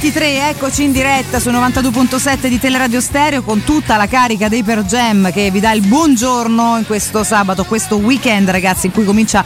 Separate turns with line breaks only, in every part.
23, eccoci in diretta su 92.7 di Teleradio Stereo con tutta la carica dei Per Jam che vi dà il buongiorno in questo sabato, questo weekend ragazzi in cui comincia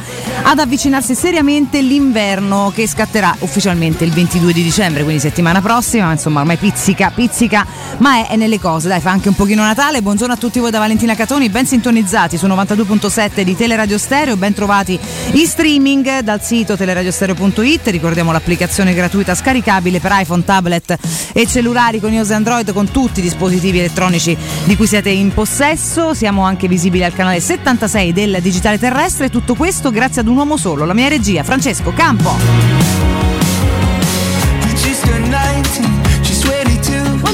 ad avvicinarsi seriamente l'inverno che scatterà ufficialmente il 22 di dicembre, quindi settimana prossima, insomma ormai pizzica, pizzica, ma è, è nelle cose, dai fa anche un pochino Natale, buongiorno a tutti voi da Valentina Catoni, ben sintonizzati su 92.7 di Teleradio Stereo, ben trovati in streaming dal sito teleradiostereo.it, ricordiamo l'applicazione gratuita scaricabile per iPhone, tablet e cellulari con iOS e Android con tutti i dispositivi elettronici di cui siete in possesso, siamo anche visibili al canale 76 del Digitale Terrestre, tutto questo grazie ad un uomo solo, la mia regia, Francesco Campo.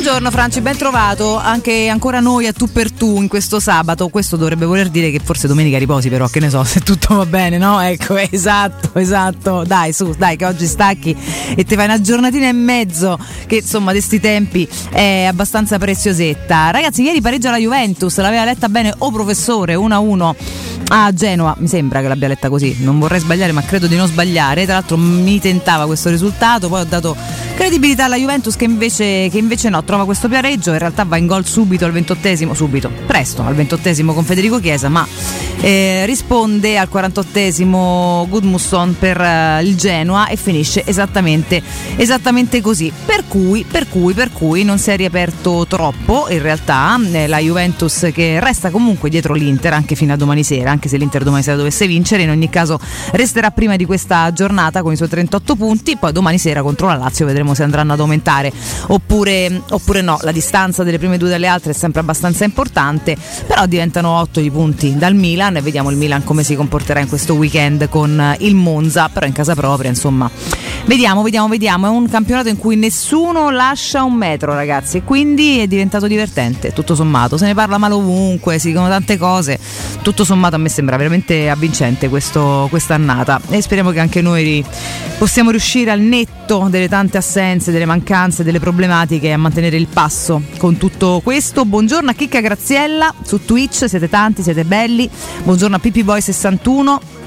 Buongiorno Franci, ben trovato anche ancora noi a tu per tu in questo sabato. Questo dovrebbe voler dire che forse domenica riposi, però che ne so, se tutto va bene, no? Ecco, esatto, esatto. Dai, su, dai, che oggi stacchi e ti fai una giornatina e mezzo, che insomma, di sti tempi è abbastanza preziosetta. Ragazzi, ieri pareggia la Juventus, l'aveva letta bene o professore 1-1 a Genova, mi sembra che l'abbia letta così, non vorrei sbagliare, ma credo di non sbagliare. Tra l'altro mi tentava questo risultato, poi ho dato credibilità alla Juventus che invece, che invece no, trova questo pareggio, in realtà va in gol subito al ventottesimo, subito, presto al ventottesimo con Federico Chiesa, ma eh, risponde al 48esimo Gudmusson per uh, il Genoa e finisce esattamente, esattamente così. Per cui, per cui, per cui non si è riaperto troppo in realtà eh, la Juventus che resta comunque dietro l'Inter anche fino a domani sera, anche se l'Inter domani sera dovesse vincere, in ogni caso resterà prima di questa giornata con i suoi 38 punti, poi domani sera contro la Lazio vedremo vedremo se andranno ad aumentare oppure, oppure no. La distanza delle prime due dalle altre è sempre abbastanza importante, però diventano 8 i punti dal Milan e vediamo il Milan come si comporterà in questo weekend con il Monza, però in casa propria, insomma. Vediamo, vediamo, vediamo. È un campionato in cui nessuno lascia un metro, ragazzi, e quindi è diventato divertente, tutto sommato. Se ne parla male ovunque, si dicono tante cose. Tutto sommato a me sembra veramente avvincente questo, quest'annata e speriamo che anche noi possiamo riuscire al netto delle tante assenze assenze, delle mancanze, delle problematiche a mantenere il passo con tutto questo. Buongiorno a Chicca Graziella su Twitch, siete tanti, siete belli. Buongiorno a Pippi Boy 61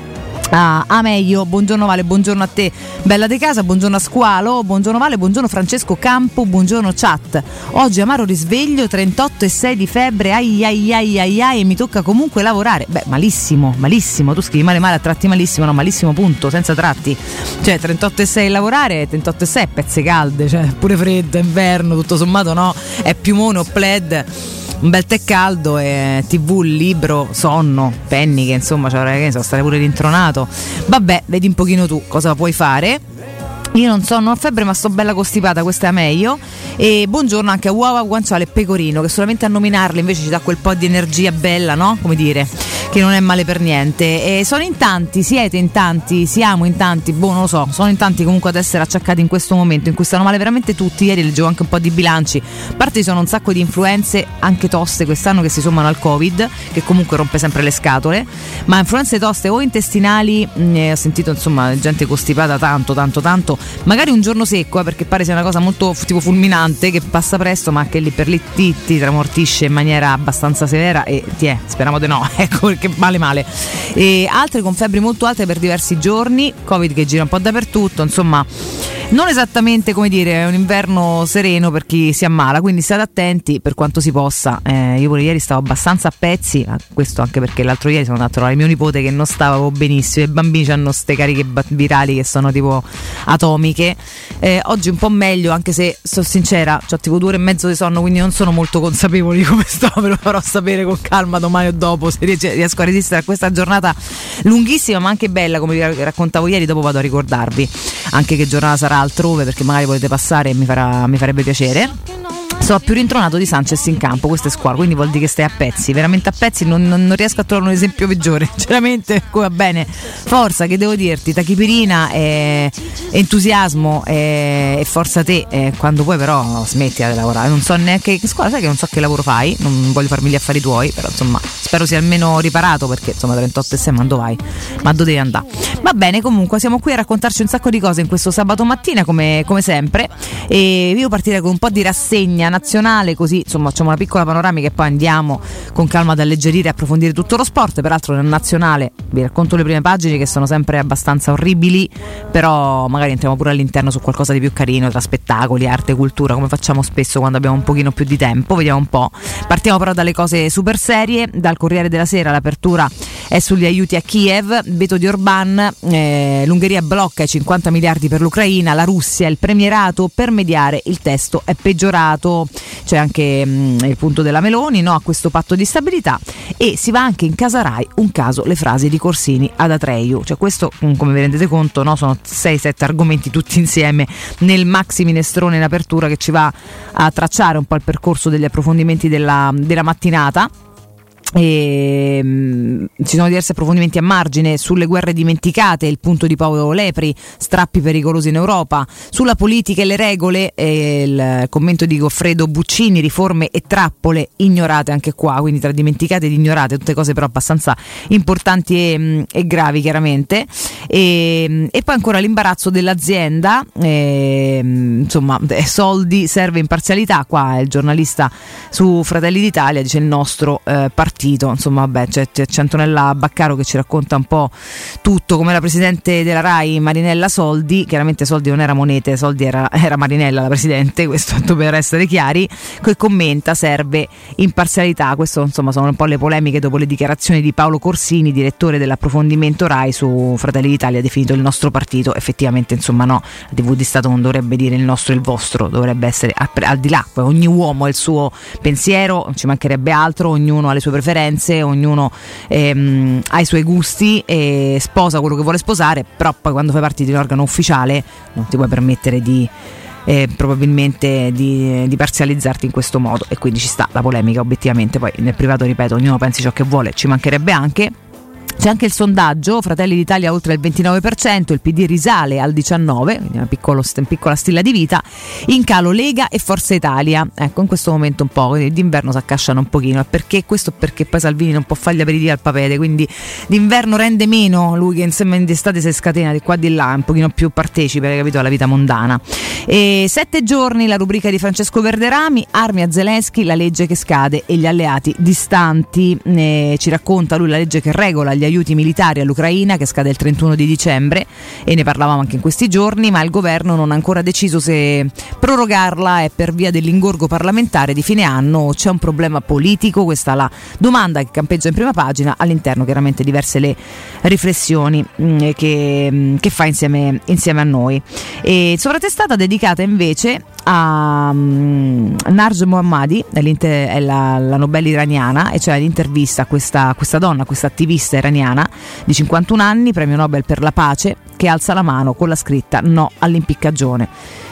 a, a meglio, buongiorno Vale, buongiorno a te, bella de casa, buongiorno a Squalo, buongiorno Vale, buongiorno Francesco Campo, buongiorno chat. Oggi amaro risveglio, 38 e 6 di febbre, ai ai ai ai ai e mi tocca comunque lavorare. Beh, malissimo, malissimo, tu scrivi male male a tratti malissimo, no, malissimo punto, senza tratti. Cioè 38 e 6 lavorare, 38 e 6 pezze calde, cioè pure freddo, inverno, tutto sommato no, è piumone o pled un bel tè caldo e tv, libro, sonno, penny che insomma cioè, che so, stare pure rintronato. Vabbè, vedi un pochino tu cosa puoi fare. Io non so, non ho febbre, ma sto bella costipata, questa è meglio. E buongiorno anche a Uova, Guanciale e Pecorino, che solamente a nominarle invece ci dà quel po' di energia bella, no? Come dire che non è male per niente. E sono in tanti, siete in tanti, siamo in tanti, boh, non lo so, sono in tanti comunque ad essere acciaccati in questo momento in cui stanno male veramente tutti. Ieri leggevo anche un po' di bilanci. A parte ci sono un sacco di influenze anche toste quest'anno che si sommano al Covid, che comunque rompe sempre le scatole, ma influenze toste o intestinali, mm, ho sentito insomma gente costipata tanto, tanto, tanto, magari un giorno secco, eh, perché pare sia una cosa molto tipo fulminante che passa presto, ma che lì per lì ti, ti tramortisce in maniera abbastanza severa e ti è, speriamo di no, ecco che male male. E altre con febbri molto alte per diversi giorni, Covid che gira un po' dappertutto, insomma non esattamente come dire è un inverno sereno per chi si ammala quindi state attenti per quanto si possa. Eh, io pure ieri stavo abbastanza a pezzi questo anche perché l'altro ieri sono andato a trovare mio nipote che non stava benissimo i bambini hanno queste cariche virali che sono tipo atomiche. Eh, oggi un po' meglio anche se sono sincera ho tipo due ore e mezzo di sonno quindi non sono molto consapevole di come sto ve lo farò sapere con calma domani o dopo se riesco a resistere a questa giornata lunghissima ma anche bella come vi raccontavo ieri dopo vado a ricordarvi anche che giornata sarà altrove perché magari volete passare e mi, farà, mi farebbe piacere so più rintronato di Sanchez in campo, questo è squadra, quindi vuol dire che stai a pezzi, veramente a pezzi, non, non, non riesco a trovare un esempio peggiore, sinceramente, va bene, forza che devo dirti, tachipirina, e entusiasmo e, e forza te, e quando puoi però smetti di lavorare, non so neanche che squadra, sai che non so che lavoro fai, non voglio farmi gli affari tuoi, però insomma spero sia almeno riparato perché insomma 38 e 6 ma dove vai? Ma dove devi andare? Va bene, comunque siamo qui a raccontarci un sacco di cose in questo sabato mattina come, come sempre e io partirei con un po' di rassegna nazionale, così insomma facciamo una piccola panoramica e poi andiamo con calma ad alleggerire e approfondire tutto lo sport. Peraltro nel nazionale vi racconto le prime pagine che sono sempre abbastanza orribili, però magari entriamo pure all'interno su qualcosa di più carino tra spettacoli, arte, cultura, come facciamo spesso quando abbiamo un pochino più di tempo. Vediamo un po'. Partiamo però dalle cose super serie, dal Corriere della Sera l'apertura è sugli aiuti a Kiev, veto di Orban, eh, l'Ungheria blocca i 50 miliardi per l'Ucraina, la Russia, il premierato per mediare, il testo è peggiorato, c'è anche mh, mm, il punto della Meloni no, a questo patto di stabilità e si va anche in casa Rai, un caso le frasi di Corsini ad Atreiu, cioè questo mm, come vi rendete conto no, sono 6-7 argomenti tutti insieme nel maxi minestrone in apertura che ci va a tracciare un po' il percorso degli approfondimenti della, della mattinata. E, um, ci sono diversi approfondimenti a margine sulle guerre dimenticate, il punto di Paolo Lepri, strappi pericolosi in Europa, sulla politica e le regole, e il commento di Goffredo Buccini, riforme e trappole ignorate anche qua, quindi tra dimenticate ed ignorate, tutte cose però abbastanza importanti e, mm, e gravi chiaramente. E, mm, e, poi ancora l'imbarazzo dell'azienda, e, mm, insomma soldi, serve imparzialità, qua il giornalista su Fratelli d'Italia dice il nostro eh, partito partito. Insomma, vabbè, c'è, c'è Antonella Baccaro che ci racconta un po' tutto, come la presidente della RAI Marinella Soldi, chiaramente Soldi non era monete, Soldi era, era Marinella la presidente, questo per essere chiari, che commenta serve imparzialità. Questo insomma sono un po' le polemiche dopo le dichiarazioni di Paolo Corsini, direttore dell'approfondimento RAI su Fratelli d'Italia, definito il nostro partito. Effettivamente, insomma, no, la TV di Stato non dovrebbe dire il nostro e il vostro, dovrebbe essere al di là, poi ogni uomo ha il suo pensiero, ci mancherebbe altro, ognuno ha le sue preferenze preferenze, ognuno ehm, ha i suoi gusti e sposa quello che vuole sposare, però poi quando fai parte di un organo ufficiale non ti puoi permettere di... Eh, probabilmente di, di, parzializzarti in questo modo. E quindi ci sta la polemica obiettivamente. Poi nel privato ripeto ognuno pensi ciò che vuole ci mancherebbe anche c'è anche il sondaggio, Fratelli d'Italia oltre il 29%, il PD risale al 19%, quindi una piccolo, piccola stilla di vita, in calo Lega e Forza Italia. Ecco, in questo momento un po', d'inverno si accasciano un pochino, perché questo perché poi Salvini non può fare gli aperitivi al papete, quindi d'inverno rende meno lui che insieme in estate si scatena di qua e di là, un pochino più partecipe, capito, alla vita mondana. E sette giorni la rubrica di Francesco Verderami, armi a Zelensky, la legge che scade e gli alleati distanti, eh, ci racconta lui la legge che regola gli aiuti militari all'Ucraina che scade il 31 di dicembre e ne parlavamo anche in questi giorni, ma il governo non ha ancora deciso se prorogarla e per via dell'ingorgo parlamentare di fine anno o c'è un problema politico, questa è la domanda che campeggia in prima pagina, all'interno chiaramente diverse le riflessioni mm, che, mm, che, fa insieme, insieme a noi. E sovratestata dedicata invece a um, Narj Mohammadi, è la, la Nobel iraniana, e c'è l'intervista a questa, questa donna, questa attivista iraniana di 51 anni, premio Nobel per la pace, che alza la mano con la scritta no all'impiccagione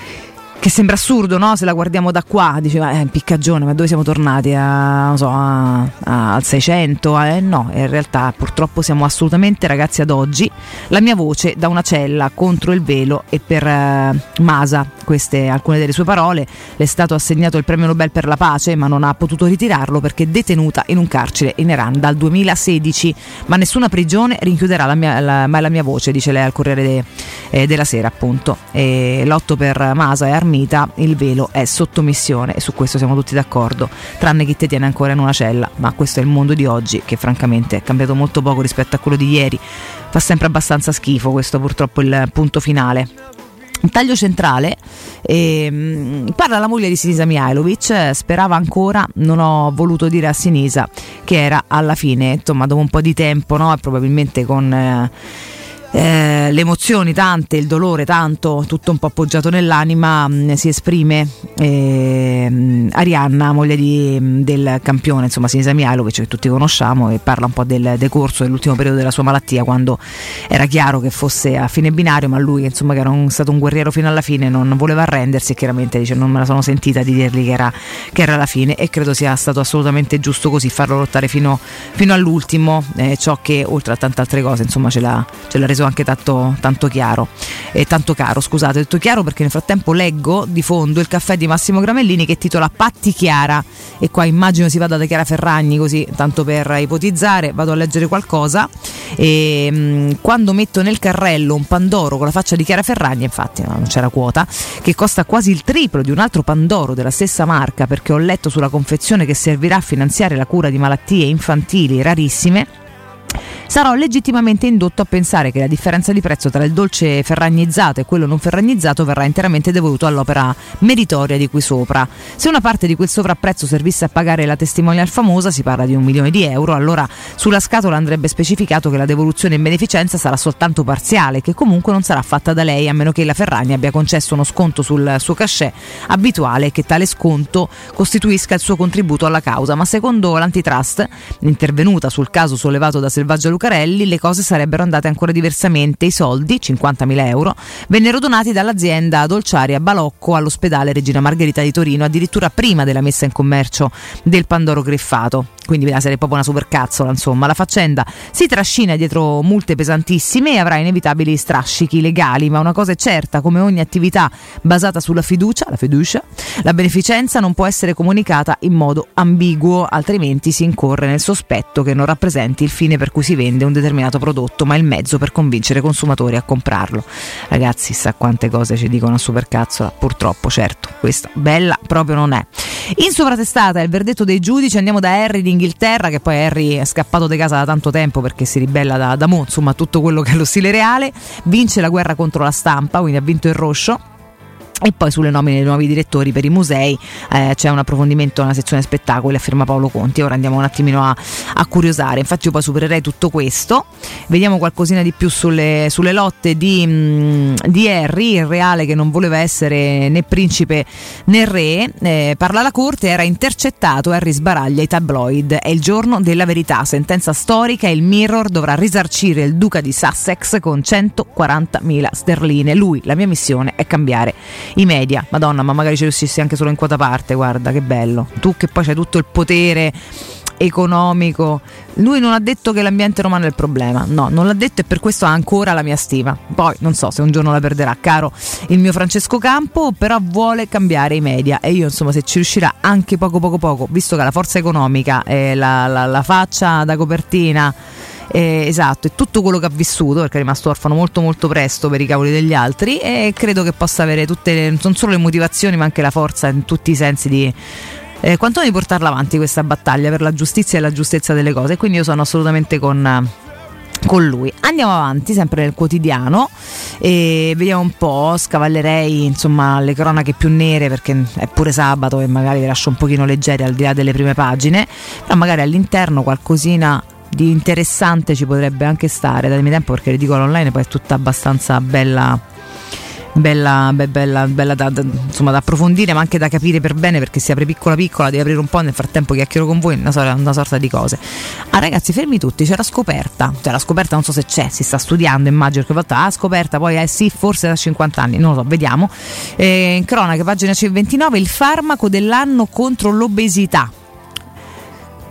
che sembra assurdo, no? Se la guardiamo da qua, diceva, eh, impiccagione, ma dove siamo tornati? A, so, a, a, al 600? Eh, no, in realtà purtroppo siamo assolutamente ragazzi ad oggi. La mia voce da una cella contro il velo e per uh, Masa, queste alcune delle sue parole, le è stato assegnato il premio Nobel per la pace, ma non ha potuto ritirarlo perché è detenuta in un carcere in Iran dal 2016. Ma nessuna prigione rinchiuderà la mia, la, mai la mia voce, dice lei al Corriere de, eh, della Sera, appunto. E l'otto per Masa e Armenia Armita il velo è sottomissione e su questo siamo tutti d'accordo, tranne chi ti tiene ancora in una cella, ma questo è il mondo di oggi che francamente è cambiato molto poco rispetto a quello di ieri, fa sempre abbastanza schifo, questo purtroppo il punto finale. Il taglio centrale eh, parla la moglie di Sinisa Mihailovic, sperava ancora, non ho voluto dire a Sinisa che era alla fine, insomma dopo un po' di tempo no? probabilmente con... Eh, eh, le emozioni tante, il dolore tanto, tutto un po' appoggiato nell'anima, mh, mm, si esprime eh, Arianna, moglie di, mm, del campione, insomma Sinisa Mihailovic che tutti conosciamo e parla un po' del decorso dell'ultimo periodo della sua malattia quando era chiaro che fosse a fine binario ma lui insomma che era un, stato un guerriero fino alla fine non voleva arrendersi e chiaramente dice non me la sono sentita di dirgli che era, che era la fine e credo sia stato assolutamente giusto così farlo lottare fino, fino all'ultimo eh, ciò che oltre a tante altre cose insomma ce l'ha, ce l'ha reso reso anche tanto, tanto chiaro. E tanto caro, scusate, detto chiaro perché nel frattempo leggo di fondo il caffè di Massimo Gramellini che titola Patti Chiara. E qua immagino si vada da Chiara Ferragni così, tanto per ipotizzare, vado a leggere qualcosa. E mh, mm, quando metto nel carrello un Pandoro con la faccia di Chiara Ferragni, infatti no, non c'era quota, che costa quasi il triplo di un altro Pandoro della stessa marca perché ho letto sulla confezione che servirà a finanziare la cura di malattie infantili rarissime, sarò legittimamente indotto a pensare che la differenza di prezzo tra il dolce ferragnizzato e quello non ferragnizzato verrà interamente devoluto all'opera meritoria di qui sopra. Se una parte di quel sovrapprezzo servisse a pagare la testimonial famosa, si parla di un milione di euro, allora sulla scatola andrebbe specificato che la devoluzione in beneficenza sarà soltanto parziale, che comunque non sarà fatta da lei a meno che la Ferragni abbia concesso uno sconto sul suo cachet abituale e che tale sconto costituisca il suo contributo alla causa. Ma secondo l'antitrust, intervenuta sul caso sollevato da Selvaggia Lucarelli le cose sarebbero andate ancora diversamente. I soldi, 50.000 euro, vennero donati dall'azienda dolciaria Balocco all'ospedale Regina Margherita di Torino, addirittura prima della messa in commercio del Pandoro griffato quindi viene a essere proprio una supercazzola, insomma. La faccenda si trascina dietro multe pesantissime e avrà inevitabili strascichi legali, ma una cosa è certa, come ogni attività basata sulla fiducia, la fiducia, la beneficenza non può essere comunicata in modo ambiguo, altrimenti si incorre nel sospetto che non rappresenti il fine per cui si vende un determinato prodotto, ma il mezzo per convincere i consumatori a comprarlo. Ragazzi, sa quante cose ci dicono a supercazzola, purtroppo, certo, questa bella proprio non è. In sovratestata il verdetto dei giudici, andiamo da Harry di Inghilterra, che poi Harry è scappato di casa da tanto tempo perché si ribella da, da mo, insomma tutto quello che è lo stile reale, vince la guerra contro la stampa, quindi ha vinto il Roscio e poi sulle nomine dei nuovi direttori per i musei eh, c'è un approfondimento nella sezione spettacoli a firma Paolo Conti. Ora andiamo un attimino a, a, curiosare. Infatti, io poi supererei tutto questo. Vediamo qualcosina di più sulle, sulle lotte di, mh, mm, di, Harry, il reale che non voleva essere né principe né re. Eh, parla la corte, era intercettato. Harry sbaraglia i tabloid. È il giorno della verità. Sentenza storica. Il Mirror dovrà risarcire il duca di Sussex con 140.000 sterline. Lui, la mia missione è cambiare i media. Madonna, ma magari ci riuscissi anche solo in quota parte, guarda che bello. Tu che poi c'hai tutto il potere economico. Lui non ha detto che l'ambiente romano è il problema, no, non l'ha detto e per questo ha ancora la mia stima. Poi non so se un giorno la perderà, caro il mio Francesco Campo, però vuole cambiare i media e io insomma se ci riuscirà anche poco poco poco, visto che la forza economica e la, la, la faccia da copertina eh, esatto, è tutto quello che ha vissuto perché è rimasto orfano molto molto presto per i cavoli degli altri e credo che possa avere tutte le, non solo le motivazioni ma anche la forza in tutti i sensi di eh, quanto di portarla avanti questa battaglia per la giustizia e la giustezza delle cose. Quindi io sono assolutamente con, con lui. Andiamo avanti, sempre nel quotidiano, e vediamo un po'. Scavallerei insomma le cronache più nere perché è pure sabato e magari vi lascio un pochino leggeri al di là delle prime pagine, però magari all'interno qualcosina di interessante ci potrebbe anche stare. Dal mio tempo perché l'edicola online poi è tutta abbastanza bella bella, bella, bella da, da, insomma, da, approfondire ma anche da capire per bene perché si apre piccola piccola devi aprire un po' nel frattempo chiacchiero con voi una sorta, una sorta di cose. Ah ragazzi fermi tutti c'è la scoperta. Cioè la scoperta non so se c'è si sta studiando immagino che volta ah scoperta poi eh sì forse da 50 anni non lo so vediamo. Eh, in cronaca pagina C29 il farmaco dell'anno contro l'obesità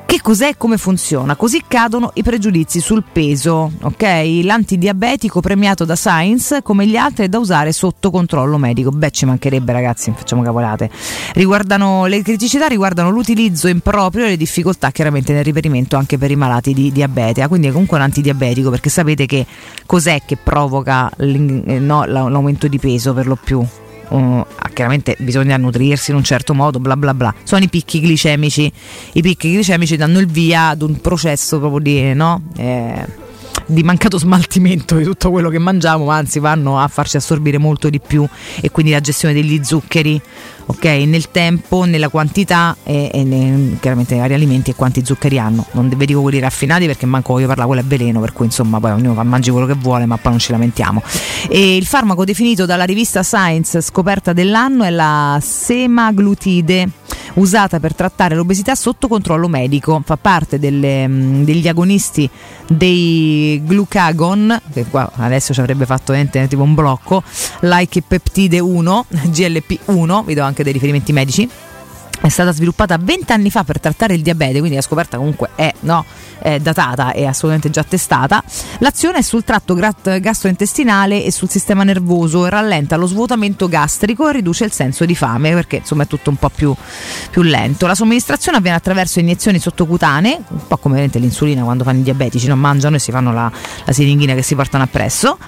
che cos'è e come funziona? Così cadono i pregiudizi sul peso, ok? L'antidiabetico premiato da Science come gli altri è da usare sotto controllo medico. Beh, ci mancherebbe ragazzi, facciamo cavolate. Riguardano, le criticità riguardano l'utilizzo improprio e le difficoltà chiaramente nel riferimento anche per i malati di diabete, quindi è comunque un antidiabetico perché sapete che cos'è che provoca eh, l'aumento di peso per lo più? Uh, chiaramente bisogna nutrirsi in un certo modo, bla bla bla. Sono i picchi glicemici. I picchi glicemici danno il via ad un processo proprio di, no? eh, di mancato smaltimento di tutto quello che mangiamo, ma anzi vanno a farci assorbire molto di più e quindi la gestione degli zuccheri ok? Nel tempo, nella quantità e, e ne, chiaramente nei vari alimenti e quanti zuccheri hanno. Non vi dico quelli raffinati perché manco voglio parlare, quello è veleno, per cui insomma poi ognuno mangi quello che vuole, ma poi non ci lamentiamo. E il farmaco definito dalla rivista Science scoperta dell'anno è la semaglutide usata per trattare l'obesità sotto controllo medico. Fa parte delle, mm, degli agonisti dei glucagon, che qua adesso ci avrebbe fatto tipo un blocco, like peptide 1, GLP1, vi do anche dei riferimenti medici è stata sviluppata 20 anni fa per trattare il diabete, quindi la scoperta comunque è, no, è datata e assolutamente già testata. L'azione è sul tratto gastrointestinale e sul sistema nervoso rallenta lo svuotamento gastrico e riduce il senso di fame perché insomma è tutto un po' più, più lento. La somministrazione avviene attraverso iniezioni sottocutanee, un po' come l'insulina quando fanno i diabetici, non mangiano e si fanno la, la siringhina che si portano appresso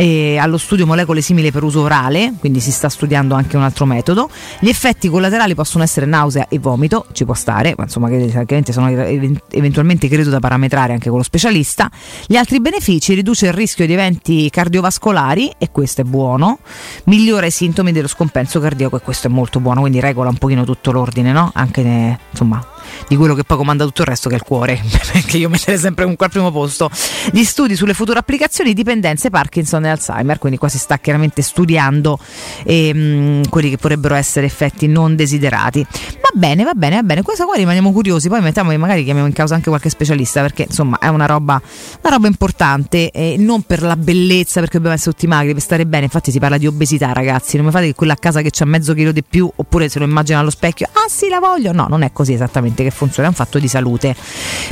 e allo studio molecole simili per uso orale, quindi si sta studiando anche un altro metodo. Gli effetti collaterali possono essere nausea e vomito, ci può stare, ma insomma chiaramente sono eventualmente credo da parametrare anche con lo specialista. Gli altri benefici riduce il rischio di eventi cardiovascolari e questo è buono, migliora i sintomi dello scompenso cardiaco e questo è molto buono, quindi regola un pochino tutto l'ordine, no? Anche insomma di quello che poi comanda tutto il resto che è il cuore, perché io metterei sempre comunque al primo posto. Gli studi sulle future applicazioni, dipendenze, Parkinson e Alzheimer, quindi qua si sta chiaramente studiando ehm, quelli che potrebbero essere effetti non desiderati. Va bene, va bene, va bene, questa qua rimaniamo curiosi, poi mettiamo magari chiamiamo in causa anche qualche specialista, perché insomma è una roba, una roba importante, eh, non per la bellezza, perché dobbiamo essere tutti magri, per stare bene, infatti si parla di obesità ragazzi, non mi fate che quella a casa che c'ha mezzo chilo di più, oppure se lo immagina allo specchio, ah sì la voglio, no, non è così esattamente che funziona, è un fatto di salute.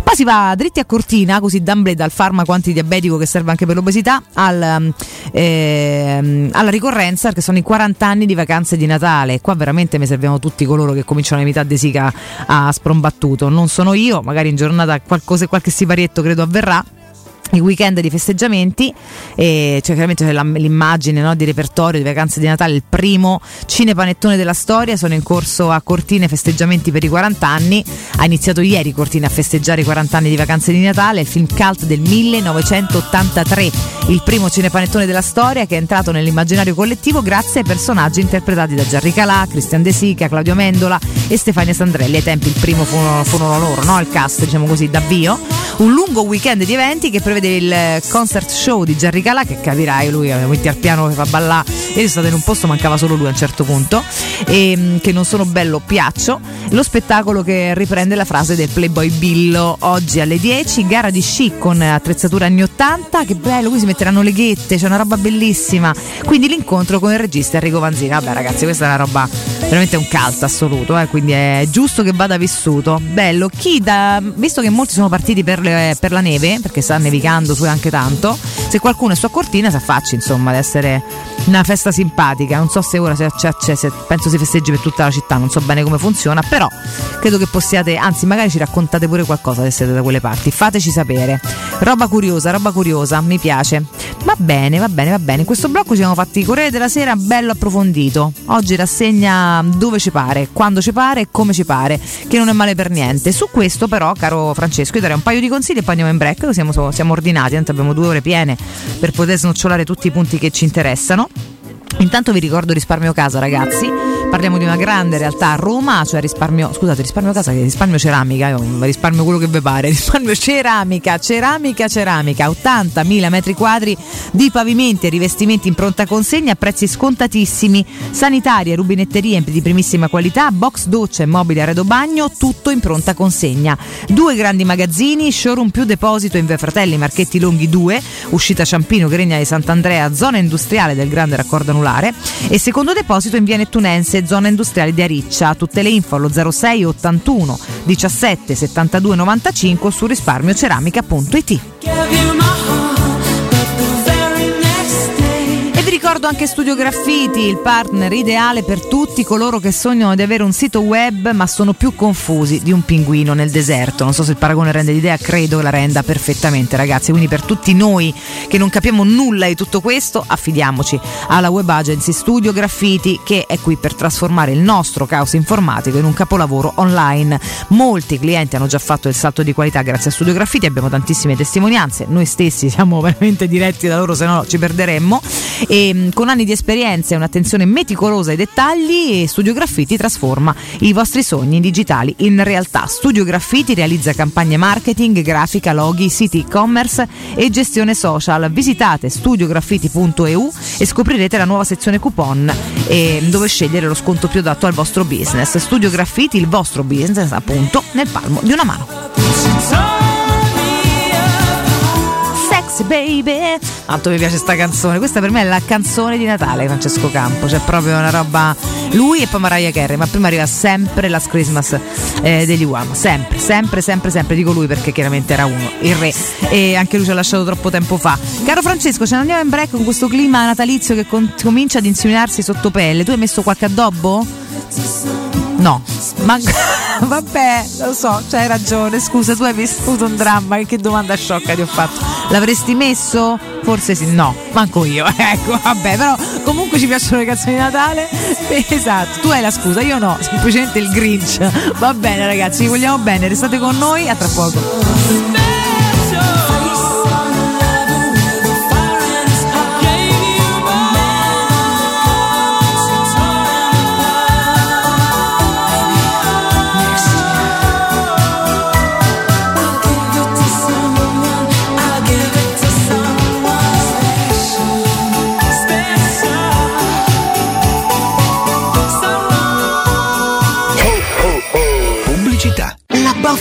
Poi si va dritti a cortina, così d'amble dal farmaco antidiabetico che serve anche per l'obesità, al, eh, alla ricorrenza, che sono i 40 anni di vacanze di Natale. Qua veramente mi serviamo tutti coloro che cominciano la metà di sica a sprombattuto. Non sono io, magari in giornata qualcosa, qualche siparietto credo avverrà i weekend di festeggiamenti e cioè chiaramente c'è l'immagine no, di repertorio di vacanze di Natale il primo cinepanettone della storia. Sono in corso a Cortina festeggiamenti per i 40 anni ha iniziato ieri Cortina a festeggiare i 40 anni di vacanze di Natale il film cult del 1983 il primo cinepanettone della storia che è entrato nell'immaginario collettivo grazie ai personaggi interpretati da Gianni Calà, Cristian De Sica, Claudio Mendola e Stefania Sandrelli. Ai tempi il primo furono loro no? il cast diciamo così d'avvio. Un lungo weekend di eventi che prevede il concert show di Jerry Calà che capirai lui metti al piano che fa ballare sono stata in un posto mancava solo lui a un certo punto e mm, che non sono bello piaccio. Lo spettacolo che riprende la frase del Playboy Billo oggi alle 10 gara di sci con attrezzatura anni 80 che bello qui si metteranno le ghette c'è una roba bellissima. Quindi l'incontro con il regista Enrico Vanzini vabbè ragazzi questa è una roba veramente un cult assoluto eh, quindi è giusto che vada vissuto. Bello. Chi da visto che molti sono partiti per, le, per la neve perché sta nevicando su anche tanto. Se qualcuno è su a Cortina si affacci insomma ad essere una festa simpatica. Non so se ora c'è, c'è, se penso si festeggi per tutta la città non so bene come funziona però credo che possiate anzi magari ci raccontate pure qualcosa se siete da quelle parti. Fateci sapere. Roba curiosa roba curiosa mi piace. Va bene va bene va bene. In questo blocco ci siamo fatti Corriere della Sera bello approfondito. Oggi rassegna dove ci pare quando ci pare e come ci pare che non è male per niente. Su questo però caro Francesco io darei un paio di consigli e poi andiamo in break siamo, siamo ordinati tanto abbiamo due ore piene per poter snocciolare tutti i punti che ci interessano. Intanto vi ricordo risparmio casa ragazzi, parliamo di una grande realtà a Roma, cioè risparmio, scusate, risparmio casa risparmio ceramica, io risparmio quello che vi pare, risparmio ceramica, ceramica, ceramica, 80.000 metri quadri di pavimenti e rivestimenti in pronta consegna a prezzi scontatissimi, sanitarie, rubinetterie di primissima qualità, box doccia e mobili arredo bagno, tutto in pronta consegna. Due grandi magazzini, showroom più deposito in Via Fratelli Marchetti Longhi 2, uscita Ciampino, Gregna di Sant'Andrea, zona industriale del grande raccordo anulare e secondo deposito in via Nettunense, zona industriale di Ariccia. Tutte le info allo 06 81 17 72 95 su risparmioceramica.it ricordo anche Studio Graffiti, il partner ideale per tutti coloro che sognano di avere un sito web ma sono più confusi di un pinguino nel deserto. Non so se il paragone rende l'idea, credo la renda perfettamente ragazzi. Quindi per tutti noi che non capiamo nulla di tutto questo, affidiamoci alla web agency Studio Graffiti che è qui per trasformare il nostro caos informatico in un capolavoro online. Molti clienti hanno già fatto il salto di qualità grazie a Studio Graffiti, abbiamo tantissime testimonianze, noi stessi siamo veramente diretti da loro, se no ci perderemmo. E Ehm, con anni di esperienza e un'attenzione meticolosa ai dettagli, Studio Graffiti trasforma i vostri sogni digitali in realtà. Studio Graffiti realizza campagne marketing, grafica, loghi, siti e-commerce e gestione social. Visitate studiograffiti.eu e scoprirete la nuova sezione coupon eh, dove scegliere lo sconto più adatto al vostro business. Studio Graffiti, il vostro business appunto nel palmo di una mano. Christmas, baby. Tanto mi piace sta canzone. Questa per me è la canzone di Natale, Francesco Campo. C'è proprio una roba. Lui e poi Mariah Carey, ma prima arriva sempre Last Christmas eh, degli Uomo. Sempre, sempre, sempre, sempre. Dico lui perché chiaramente era uno, il re. E anche lui ci ha lasciato troppo tempo fa. Caro Francesco, ce ne andiamo in break con questo clima natalizio che con- comincia ad insinuarsi sotto pelle. Tu hai messo qualche addobbo? No, ma vabbè, lo so, c'hai ragione. Scusa, tu hai vissuto un dramma. Che domanda sciocca ti ho fatto? L'avresti messo? Forse sì, no, manco io. Ecco, vabbè, però comunque ci piacciono le canzoni di Natale. Esatto, tu hai la scusa, io no, semplicemente il Grinch. Va bene, ragazzi, vi vogliamo bene, restate con noi, a tra poco.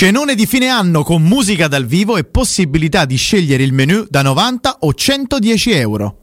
Cenone di fine anno con musica dal vivo e possibilità di scegliere il menu da 90 o 110 euro.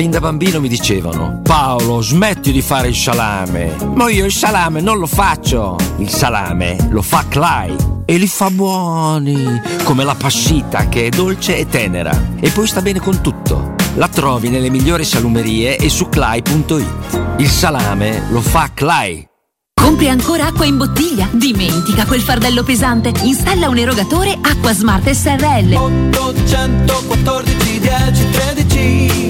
Fin da bambino mi dicevano Paolo smetti di fare il salame. Ma io il salame non lo faccio. Il salame lo fa Clay E li fa buoni Come la passita che è dolce e tenera. E poi sta bene con tutto. La trovi nelle migliori salumerie e su clay.it Il salame lo fa Clay
Compri ancora acqua in bottiglia? Dimentica quel fardello pesante. Installa un erogatore Acqua Smart SRL.
814 10 13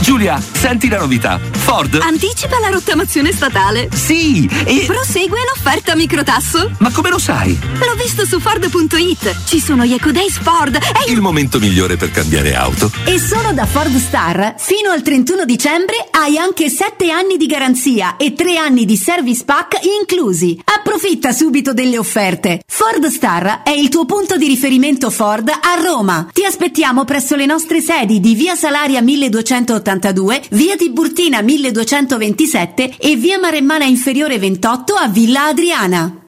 Giulia, senti la novità. Ford.
Anticipa la rottamazione statale.
Sì, e.
Prosegue l'offerta microtasso.
Ma come lo sai?
L'ho visto su Ford.it. Ci sono gli Eco Days Ford. E
Il momento migliore per cambiare auto.
E solo da Ford Star, fino al 31 dicembre, hai anche 7 anni di garanzia e 3 anni di service pack inclusi. Approfitta subito delle offerte. Ford Star è il tuo punto di riferimento Ford a Roma. Ti aspettiamo presso le nostre sedi di Via Salaria 1282, Via Tiburtina 1227 e Via Maremmana Inferiore 28 a Villa Adriana.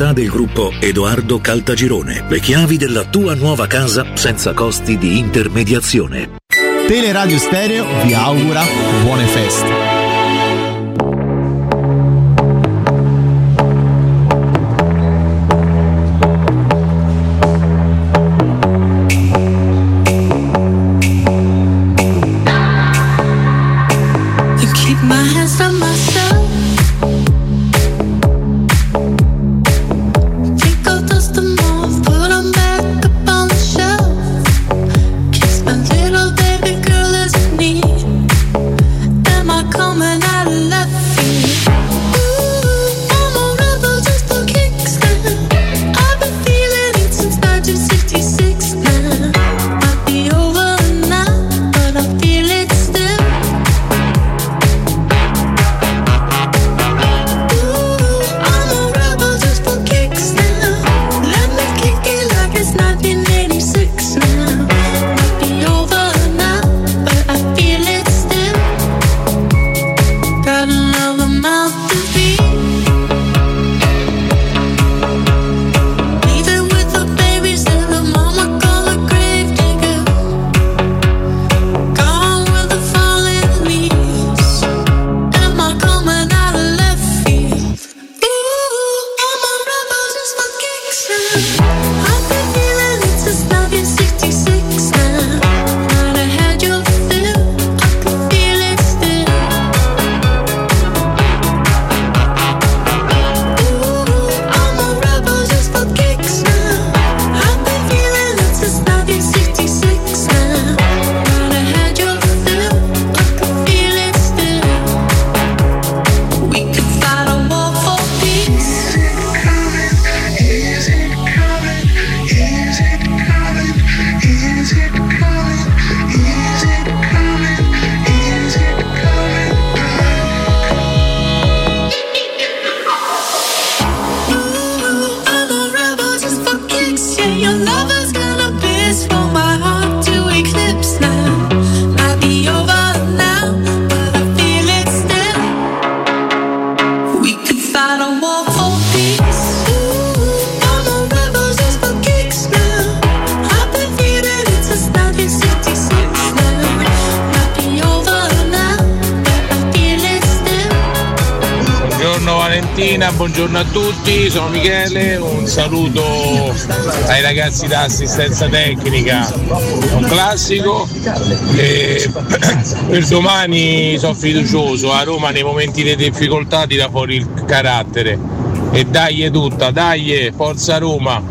del gruppo Edoardo Caltagirone. Le chiavi della tua nuova casa senza costi di intermediazione.
Teleradio Stereo vi augura buone feste.
Assistenza tecnica, è un classico. E per domani sono fiducioso, a Roma nei momenti di difficoltà tira fuori il carattere. E dai tutta, dai, forza Roma!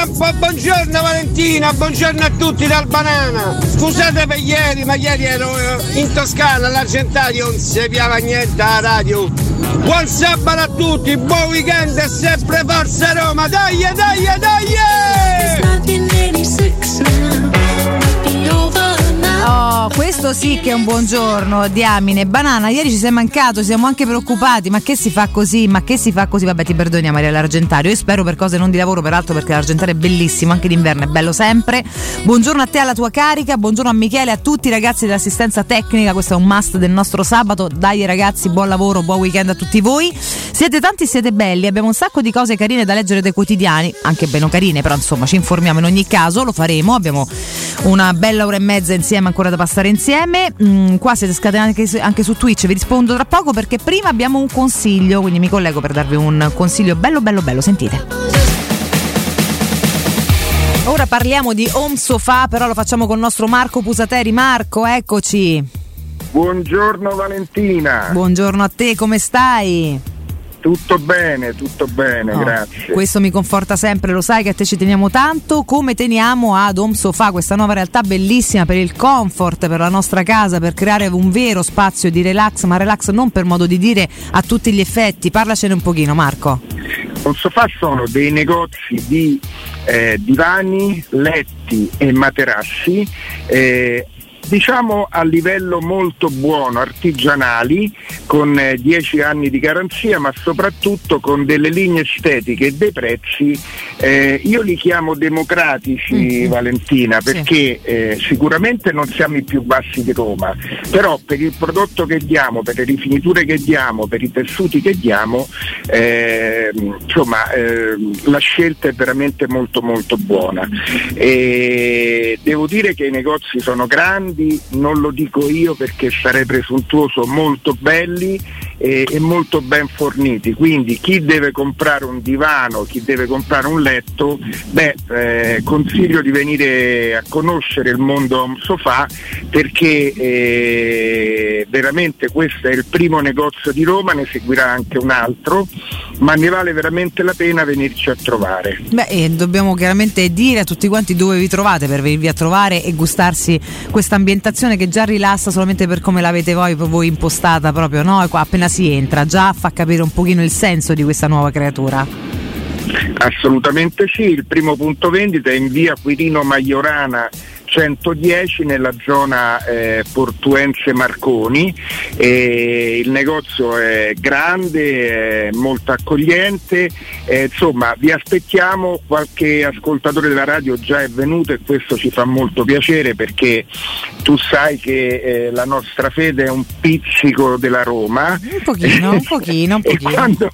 Campo, buongiorno Valentina, buongiorno a tutti dal Banana. Scusate per ieri, ma ieri ero eh, in Toscana, all'Argentario, non si piava niente alla radio. Buon sabato a tutti, buon weekend e sempre Forza Roma, dai, dai,
Questo sì che è un buongiorno, diamine. Banana, ieri ci sei mancato, siamo anche preoccupati. Ma che si fa così? Ma che si fa così? Vabbè, ti perdoni Maria l'Argentario. Io spero per cose non di lavoro, peraltro, perché l'Argentario è bellissimo, anche d'inverno è bello sempre. Buongiorno a te, alla tua carica. Buongiorno a Michele, a tutti i ragazzi dell'assistenza tecnica. Questo è un must del nostro sabato. Dai ragazzi, buon lavoro, buon weekend a tutti voi. Siete tanti, siete belli. Abbiamo un sacco di cose carine da leggere dai quotidiani, anche meno carine, però insomma ci informiamo in ogni caso. Lo faremo. Abbiamo una bella ora e mezza insieme ancora da passare insieme. Mm, qua siete scatenati anche, anche su Twitch, vi rispondo tra poco perché prima abbiamo un consiglio, quindi mi collego per darvi un consiglio bello bello bello, sentite. Ora parliamo di home sofa, però lo facciamo con il nostro Marco Pusateri. Marco, eccoci.
Buongiorno Valentina.
Buongiorno a te, come stai?
Tutto bene, tutto bene,
Oh,
grazie.
Questo mi conforta sempre, lo sai che a te ci teniamo tanto, come teniamo ad Home Sofa, questa nuova realtà bellissima per il comfort, per la nostra casa, per creare un vero spazio di relax, ma relax non per modo di dire a tutti gli effetti. Parlacene un pochino, Marco.
Un sofà sono dei negozi di eh, divani, letti e materassi. eh, Diciamo a livello molto buono, artigianali, con eh, 10 anni di garanzia, ma soprattutto con delle linee estetiche e dei prezzi, eh, io li chiamo democratici, Valentina, perché eh, sicuramente non siamo i più bassi di Roma, però per il prodotto che diamo, per le rifiniture che diamo, per i tessuti che diamo, eh, insomma eh, la scelta è veramente molto molto buona. E devo dire che i negozi sono grandi, non lo dico io perché sarei presuntuoso, molto belli e, e molto ben forniti, quindi chi deve comprare un divano, chi deve comprare un letto, beh, eh, consiglio di venire a conoscere il mondo home sofa perché eh, veramente questo è il primo negozio di Roma, ne seguirà anche un altro, ma ne vale veramente la pena venirci a trovare.
Beh, e dobbiamo chiaramente dire a tutti quanti dove vi trovate per venirvi a trovare e gustarsi questa ambientazione che già rilassa solamente per come l'avete voi, voi impostata proprio, no? Qua appena si entra, già fa capire un pochino il senso di questa nuova creatura.
Assolutamente sì, il primo punto vendita è in via Quirino Maiorana 110 nella zona eh, Portuense Marconi e il negozio è grande, è molto accogliente, eh, insomma vi aspettiamo, qualche ascoltatore della radio già è venuto e questo ci fa molto piacere perché tu sai che eh, la nostra fede è un pizzico della Roma.
Un pochino, un pochino, un pochino.
quando-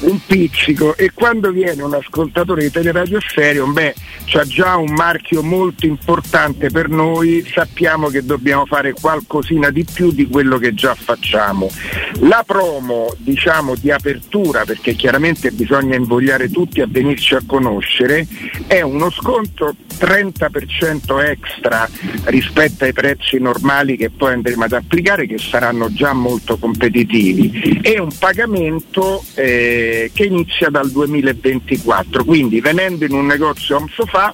un pizzico e quando viene un ascoltatore di Teleradio Stereo, beh, c'ha già un marchio molto importante per noi, sappiamo che dobbiamo fare qualcosina di più di quello che già facciamo. La promo, diciamo, di apertura, perché chiaramente bisogna invogliare tutti a venirci a conoscere, è uno sconto 30% extra rispetto ai prezzi normali che poi andremo ad applicare, che saranno già molto competitivi, e un pagamento eh, che inizia dal 2024. Quindi venendo in un negozio home sofa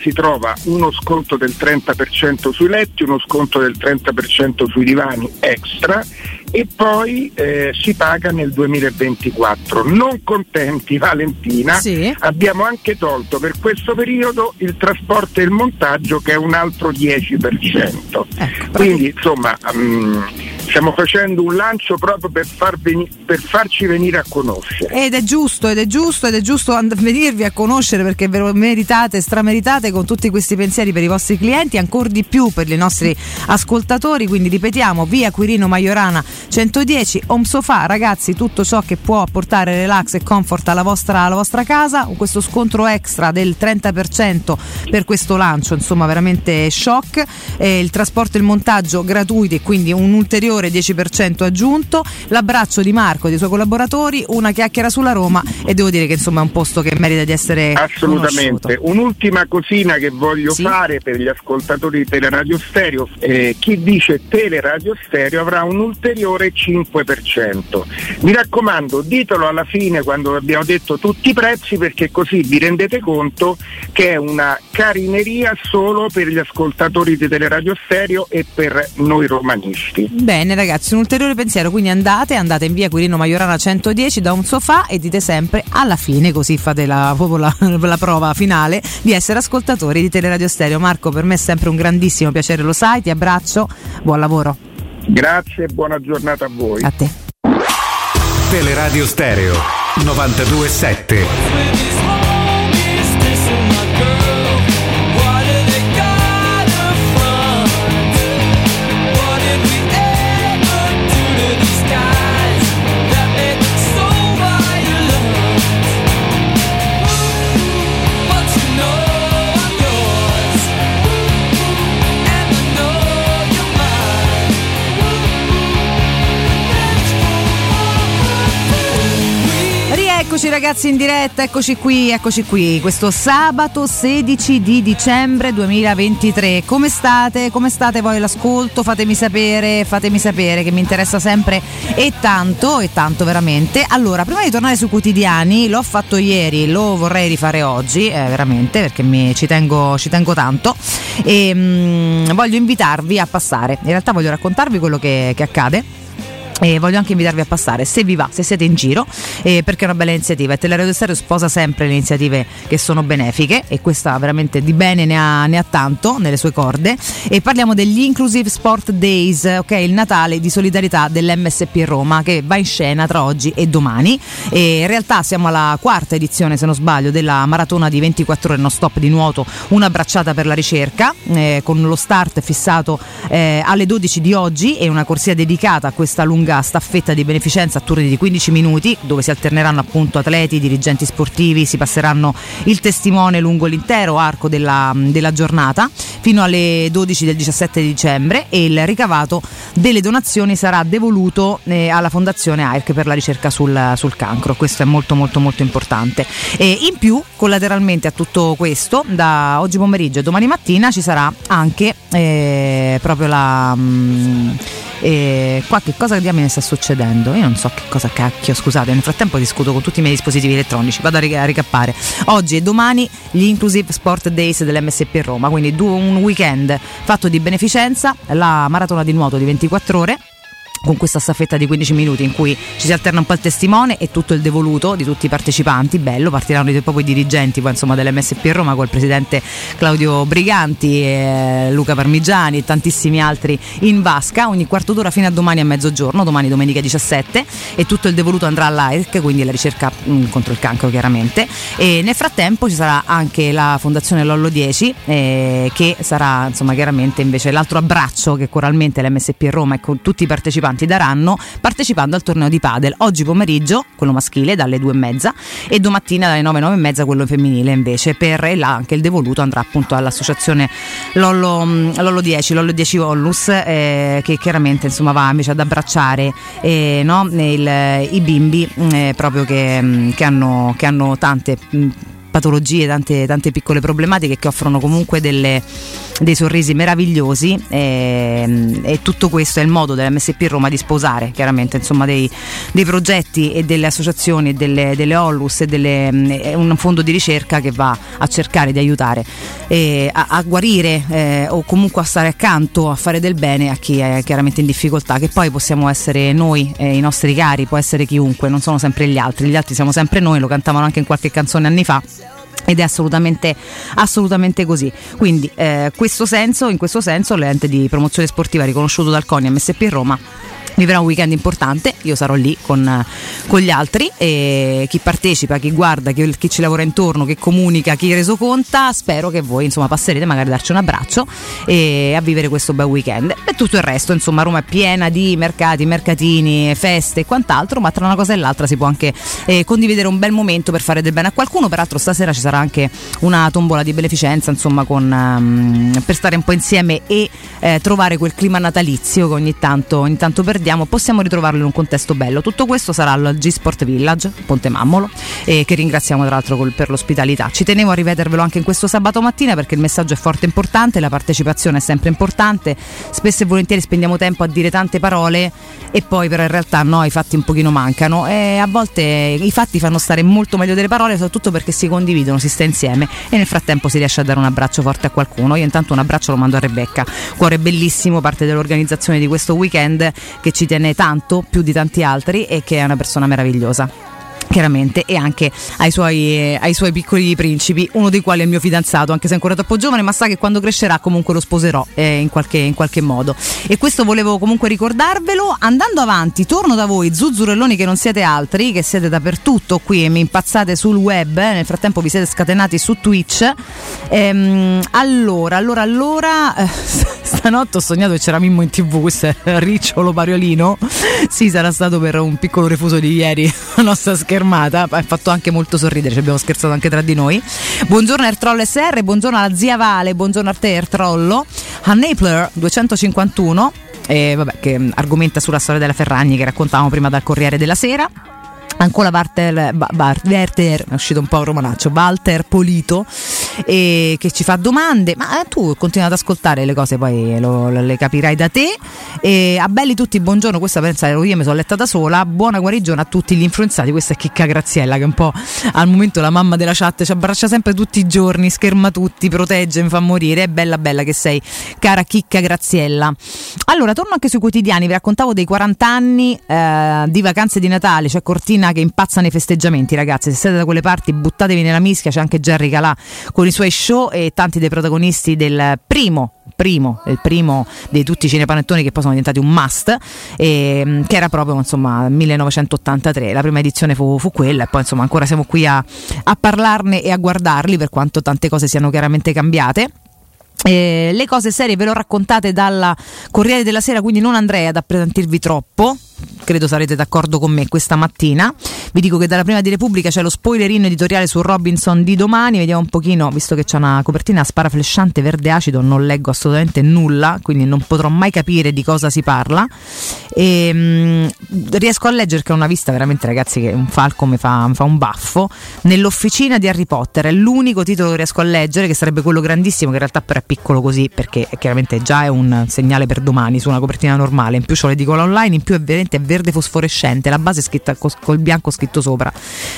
si trova uno sconto del 30% sui letti, uno sconto del 30% sui divani extra e poi eh, si paga nel 2024. Non contenti Valentina, abbiamo anche tolto per questo periodo il trasporto e il montaggio che è un altro 10%. Quindi insomma mm, stiamo facendo un lancio proprio per, far veni- per farci venire a conoscere.
Ed è giusto, ed è giusto, ed è giusto and- venirvi a conoscere perché ve lo meritate, strameritate con tutti questi pensieri per i vostri clienti, ancora di più per i nostri ascoltatori. Quindi ripetiamo, via Quirino Maiorana 110, Home Sofa, ragazzi, tutto ciò che può portare relax e comfort alla vostra, alla vostra casa. Questo scontro extra del 30% per questo lancio, insomma, veramente shock. Eh, il trasporto e il montaggio gratuiti e quindi un ulteriore ulteriore 10% aggiunto, l'abbraccio di Marco e dei suoi collaboratori, una chiacchiera sulla Roma e devo dire che insomma è un posto che merita di essere
Assolutamente. Un'ultima cosina che voglio fare per gli ascoltatori di Teleradio Stereo, eh, chi dice Teleradio Stereo avrà un ulteriore 5%. Mi raccomando, ditelo alla fine quando abbiamo detto tutti i prezzi perché così vi rendete conto che è una carineria solo per gli ascoltatori di Teleradio Stereo e per noi romanisti.
Bene ragazzi, un ulteriore pensiero, quindi andate, andate in via Quirino Maiorana 110 da un sofà e dite sempre alla fine, così fate la, la, la prova finale di essere ascoltatori di Teleradio Stereo. Marco, per me è sempre un grandissimo piacere, lo sai, ti abbraccio, buon lavoro.
Grazie e buona giornata a voi.
A te.
Teleradio Stereo 927.
Eccoci ragazzi in diretta, eccoci qui, eccoci qui, questo sabato 16 di dicembre 2023. Come state? Come state voi all'ascolto? Fatemi sapere, fatemi sapere che mi interessa sempre e tanto, e tanto veramente. Allora, prima di tornare sui quotidiani, l'ho fatto ieri, lo vorrei rifare oggi, eh, veramente, perché mi, ci, tengo, ci tengo tanto. E mh, voglio invitarvi a passare. In realtà voglio raccontarvi quello che, che accade. E voglio anche invitarvi a passare, se vi va, se siete in giro, eh, perché è una bella iniziativa. E Teleradio Stereo sposa sempre le iniziative che sono benefiche e questa veramente di bene ne ha, ne ha tanto nelle sue corde. E parliamo degli Inclusive Sport Days, ok? Il Natale di solidarietà dell'MSP Roma che va in scena tra oggi e domani. E in realtà siamo alla quarta edizione, se non sbaglio, della maratona di 24 ore non stop di nuoto, una bracciata per la ricerca, eh, con lo start fissato eh, alle 12 di oggi e una corsia dedicata a questa lunga staffetta di beneficenza a turni di 15 minuti dove si alterneranno appunto atleti, dirigenti sportivi, si passeranno il testimone lungo l'intero arco della, della giornata fino alle 12 del 17 dicembre e il ricavato delle donazioni sarà devoluto eh, alla Fondazione AIRC per la ricerca sul, sul, cancro. Questo è molto molto molto importante. E in più, collateralmente a tutto questo, da oggi pomeriggio e domani mattina ci sarà anche eh, proprio la... Mh, e qua che cosa diamine sta succedendo? Io non so che cosa cacchio, scusate, nel frattempo discuto con tutti i miei dispositivi elettronici, vado a, ric- a ricappare. Oggi e domani gli Inclusive Sport Days dell'MSP Roma, quindi un weekend fatto di beneficenza, la maratona di nuoto di 24 ore con questa staffetta di 15 minuti in cui ci si alterna un po' il testimone e tutto il devoluto di tutti i partecipanti, bello, partiranno proprio i dirigenti poi, insomma, dell'MSP Roma con il presidente Claudio Briganti, eh, Luca Parmigiani e tantissimi altri in vasca, ogni quarto d'ora fino a domani a mezzogiorno, domani domenica 17 e tutto il devoluto andrà all'AIRC, quindi la ricerca mh, contro il cancro chiaramente. E nel frattempo ci sarà anche la Fondazione Lollo 10 eh, che sarà insomma chiaramente invece l'altro abbraccio che coralmente l'MSP Roma e con tutti i partecipanti daranno partecipando al torneo di padel. Oggi pomeriggio quello maschile dalle due e mezza e domattina dalle nove nove e mezza quello femminile invece per là anche il devoluto andrà appunto all'associazione Lollo, Lollo 10 Lollo 10 Ollus eh, che chiaramente insomma va invece ad abbracciare eh, no, il, i bimbi eh, proprio che, che, hanno, che hanno tante mh, patologie, tante, tante piccole problematiche che offrono comunque delle, dei sorrisi meravigliosi e, e, tutto questo è il modo dell'MSP Roma di sposare chiaramente insomma, dei, dei, progetti e delle associazioni, delle, delle Ollus e delle, un fondo di ricerca che va a cercare di aiutare a, a, guarire eh, o comunque a stare accanto, a fare del bene a chi è chiaramente in difficoltà, che poi possiamo essere noi, eh, i nostri cari, può essere chiunque, non sono sempre gli altri, gli altri siamo sempre noi, lo cantavano anche in qualche canzone anni fa ed è assolutamente, assolutamente così. Quindi eh, questo senso, in questo senso l'ente di promozione sportiva riconosciuto dal CONI MSP Roma Vivrà un weekend importante, io sarò lì con, con gli altri e chi partecipa, chi guarda, chi, chi ci lavora intorno, chi comunica, chi reso conta, spero che voi insomma passerete magari a darci un abbraccio e a vivere questo bel weekend. E tutto il resto, insomma Roma è piena di mercati, mercatini, feste e quant'altro, ma tra una cosa e l'altra si può anche eh, condividere un bel momento per fare del bene a qualcuno, peraltro stasera ci sarà anche una tombola di beneficenza, insomma con, um, per stare un po' insieme e eh, trovare quel clima natalizio che ogni tanto, ogni tanto perdiamo possiamo ritrovarlo in un contesto bello. Tutto questo sarà al G-Sport Village, Ponte Mammolo, e che ringraziamo tra l'altro col- per l'ospitalità. Ci tenevo a ripetervelo anche in questo sabato mattina perché il messaggio è forte e importante, la partecipazione è sempre importante, spesso e volentieri spendiamo tempo a dire tante parole e poi però in realtà no, i fatti un pochino mancano e a volte i fatti fanno stare molto meglio delle parole, soprattutto perché si condividono, si sta insieme e nel frattempo si riesce a dare un abbraccio forte a qualcuno. Io intanto un abbraccio lo mando a Rebecca, cuore bellissimo, parte dell'organizzazione di questo weekend che ci tiene tanto, più di tanti altri e che è una persona meravigliosa chiaramente e anche ai suoi, ai suoi, piccoli principi, uno dei quali è il mio fidanzato, anche se è ancora troppo giovane, ma sa che quando crescerà comunque lo sposerò eh, in, qualche, in, qualche, modo. E questo volevo comunque ricordarvelo. Andando avanti, torno da voi, zuzzurelloni che non siete altri, che siete dappertutto qui e mi impazzate sul web, eh, nel frattempo vi siete scatenati su Twitch. Ehm, allora, allora, allora, eh, stanotte ho sognato che c'era Mimmo in tv, questo è Ricciolo Pariolino. Sì, sarà stato per un piccolo refuso di ieri la nostra schermata schermata, ha fatto anche molto sorridere, ci abbiamo scherzato anche tra di noi. Buongiorno Ertrollo SR, buongiorno alla zia Vale, buongiorno a te Ertrollo. A Napler 251, eh, vabbè, che argomenta sulla storia della Ferragni che raccontavamo prima dal Corriere della Sera ancora Walter, Walter, è uscito un po' un romanaccio, Walter Polito, eh, che ci fa domande, ma eh, tu continui ad ascoltare le cose, poi lo, le capirai da te. E a belli tutti, buongiorno, questa pensa ero io, mi sono letta da sola, buona guarigione a tutti gli influenzati, questa è Chicca Graziella che un po' al momento la mamma della chat ci abbraccia sempre tutti i giorni, scherma tutti, protegge, mi fa morire, è bella bella che sei, cara Chicca Graziella. Allora, torno anche sui quotidiani, vi raccontavo dei 40 anni eh, di vacanze di Natale, c'è cioè Cortina che impazza nei festeggiamenti, ragazzi. Se siete da quelle parti, buttatevi nella mischia. C'è anche Jerry Calà con i suoi show e tanti dei protagonisti del primo primo, il primo di tutti i cinepanettoni che poi sono diventati un must, e, che era proprio insomma 1983. La prima edizione fu, fu quella e poi insomma ancora siamo qui a, a parlarne e a guardarli per quanto tante cose siano chiaramente cambiate. Eh, le cose serie ve le ho raccontate dalla Corriere della Sera, quindi non andrei ad appesantirvi troppo credo sarete d'accordo con me questa mattina. Vi dico che dalla prima di Repubblica c'è lo spoilerino editoriale su Robinson di domani, vediamo un pochino, visto che c'è una copertina sparaflesciante verde acido, non leggo assolutamente nulla, quindi non potrò mai capire di cosa si parla. E, mh, riesco a leggere che è una vista veramente ragazzi che un falco mi fa, mi fa un baffo. Nell'officina di Harry Potter è l'unico titolo che riesco a leggere, che sarebbe quello grandissimo, che in realtà però è piccolo così, perché chiaramente già è un segnale per domani su una copertina normale, in più c'ho l'edicola online, in più è veramente verde fosforescente, la base è scritta col bianco scritto sopra.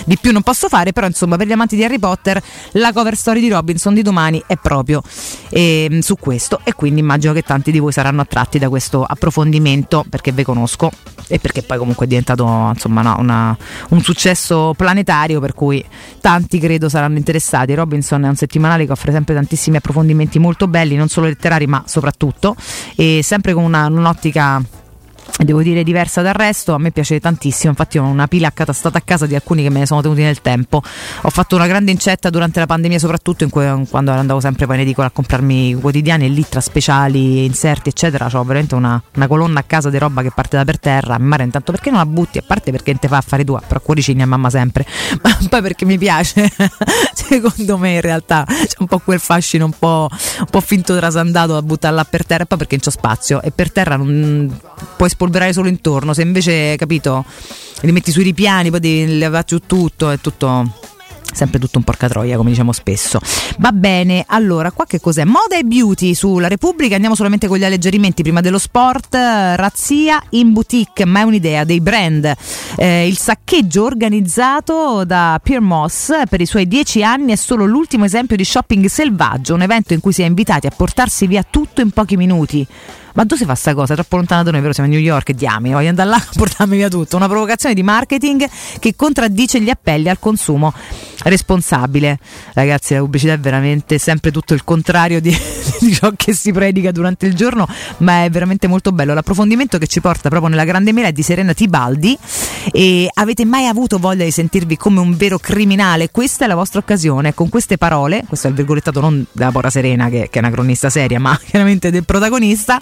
Di più non posso fare, però insomma per gli amanti di Harry Potter la cover story di Robinson di domani è proprio eh, su questo e quindi immagino che tanti di voi saranno attratti da questo approfondimento perché ve conosco e perché poi comunque è diventato insomma no, una, un successo planetario per cui tanti credo saranno interessati. Robinson è un settimanale che offre sempre tantissimi approfondimenti molto belli, non solo letterari ma soprattutto e sempre con una, un'ottica devo dire diversa dal resto, a me piace tantissimo, infatti ho una pila accatastata a casa di alcuni che me ne sono tenuti nel tempo. Ho fatto una grande incetta durante la pandemia, soprattutto cui, quando andavo sempre poi in edicola a comprarmi quotidiani e lì tra speciali, inserti, eccetera, ho veramente una, una, colonna a casa di roba che parte da per terra. Mi mare intanto perché non la butti? A parte perché te fa affari tua, però cuoricini a mamma sempre, ma poi perché mi piace. Secondo me in realtà c'è un po' quel fascino un po', un po finto trasandato da buttarla per terra, e poi perché non c'ho spazio e per terra non puoi spolverare solo intorno, se invece, capito, li metti sui ripiani, poi devi levare tutto, è tutto sempre tutto un porca troia come diciamo spesso. Va bene allora qua che cos'è? Moda e beauty sulla Repubblica andiamo solamente con gli alleggerimenti prima dello sport razzia in boutique ma è un'idea dei brand. Eh, il saccheggio organizzato da Pierre Moss per i suoi dieci anni è solo l'ultimo esempio di shopping selvaggio un evento in cui si è invitati a portarsi via tutto in pochi minuti Ma dove si fa sta cosa? Troppo lontana da noi, però siamo a New York, diamine, voglio andare là a portarmi via tutto. Una provocazione di marketing che contraddice gli appelli al consumo responsabile. Ragazzi, la pubblicità è veramente sempre tutto il contrario di, di ciò che si predica durante il giorno, ma è veramente molto bello. L'approfondimento che ci porta proprio nella grande mela è di Serena Tibaldi. E avete mai avuto voglia di sentirvi come un vero criminale? Questa è la vostra occasione. Con queste parole, questo è il virgolettato non della Pora Serena, che, che è una cronista seria, ma chiaramente del protagonista,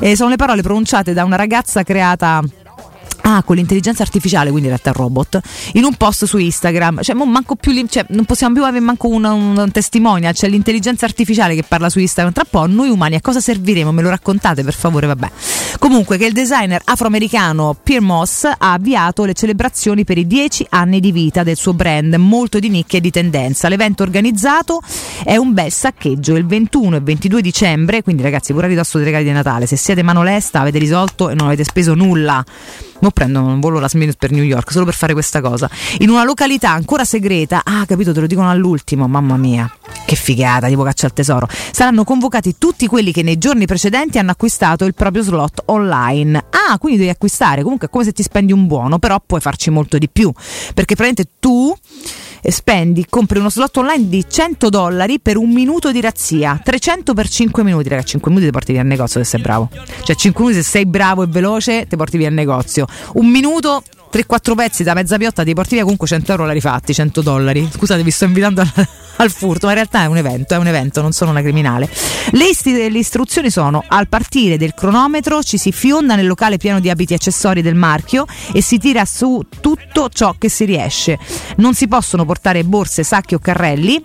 eh, sono le parole pronunciate da una ragazza creata Ah, con l'intelligenza artificiale, quindi in realtà robot, in un post su Instagram. Cioè, più cioè, non possiamo più avere manco un, un, testimonial. C'è l'intelligenza artificiale che parla su Instagram. Tra po' noi umani a cosa serviremo? Me lo raccontate per favore, vabbè. Comunque, che il designer afroamericano Pierre Moss ha avviato le celebrazioni per i 10 anni di vita del suo brand, molto di nicchia e di tendenza. L'evento organizzato è un bel saccheggio il 21 e 22 dicembre. Quindi, ragazzi, pure a ridosso dei regali di Natale, se siete mano lesta, avete risolto e non avete speso nulla. Mo prendo un volo last minute per New York solo per fare questa cosa. In una località ancora segreta, ah, capito, te lo dicono all'ultimo, mamma mia, che figata, tipo caccia al tesoro. Saranno convocati tutti quelli che nei giorni precedenti hanno acquistato il proprio slot online. Ah, quindi devi acquistare, comunque è come se ti spendi un buono, però puoi farci molto di più, perché praticamente tu spendi, compri uno slot online di 100 dollari per un minuto di razzia, 300 per 5 minuti, ragazzi, 5 minuti ti porti via al negozio se sei bravo. Cioè 5 minuti se sei bravo e veloce ti porti via al negozio. Un minuto 3-4 pezzi da mezza piotta ti porti via comunque 100 euro l'hai rifatti, 100 dollari. Scusate, vi sto invitando al, al furto, ma in realtà è un evento, è un evento, non sono una criminale. Le, isti- le istruzioni sono: al partire del cronometro ci si fionda nel locale pieno di abiti accessori del marchio e si tira su tutto ciò che si riesce. Non si possono portare borse, sacchi o carrelli.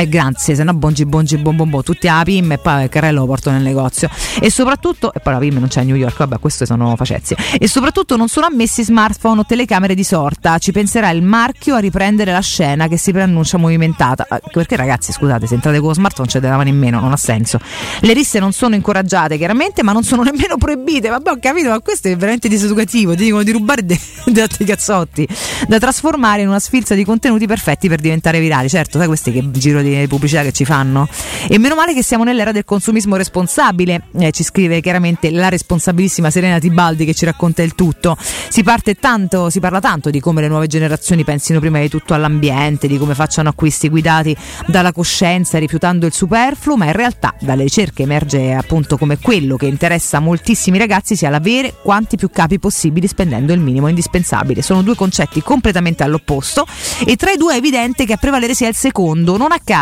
E grazie, se no bongi bongi bom bom bom, tutti alla PIM e poi il carrello lo porto nel negozio. E soprattutto, e poi la PIM non c'è a New York, vabbè, queste sono facezie. E soprattutto non sono ammessi smartphone o telecamere di sorta. Ci penserà il marchio a riprendere la scena che si preannuncia movimentata. Eh, Perché ragazzi, scusate, se entrate con lo smartphone c'è della mano in meno, non ha senso. Le risse non sono incoraggiate, chiaramente, ma non sono nemmeno proibite. Vabbè, ho capito, ma questo è veramente diseducativo. Ti dicono di rubare dei de altri cazzotti. Da trasformare in una sfilza di contenuti perfetti per diventare virali. Certo, sai questi che giro di pubblicità che ci fanno? E meno male che siamo nell'era del consumismo responsabile. Eh, ci scrive chiaramente la responsabilissima Serena Tibaldi che ci racconta il tutto. Si tanto, si parla tanto di come le nuove generazioni pensino prima di tutto all'ambiente, di come facciano acquisti guidati dalla coscienza, rifiutando il superfluo, ma in realtà dalle ricerche emerge appunto come quello che interessa moltissimi ragazzi sia l'avere quanti più capi possibili spendendo il minimo indispensabile. Sono due concetti completamente all'opposto e tra i due è evidente che a prevalere sia il secondo. Non a caso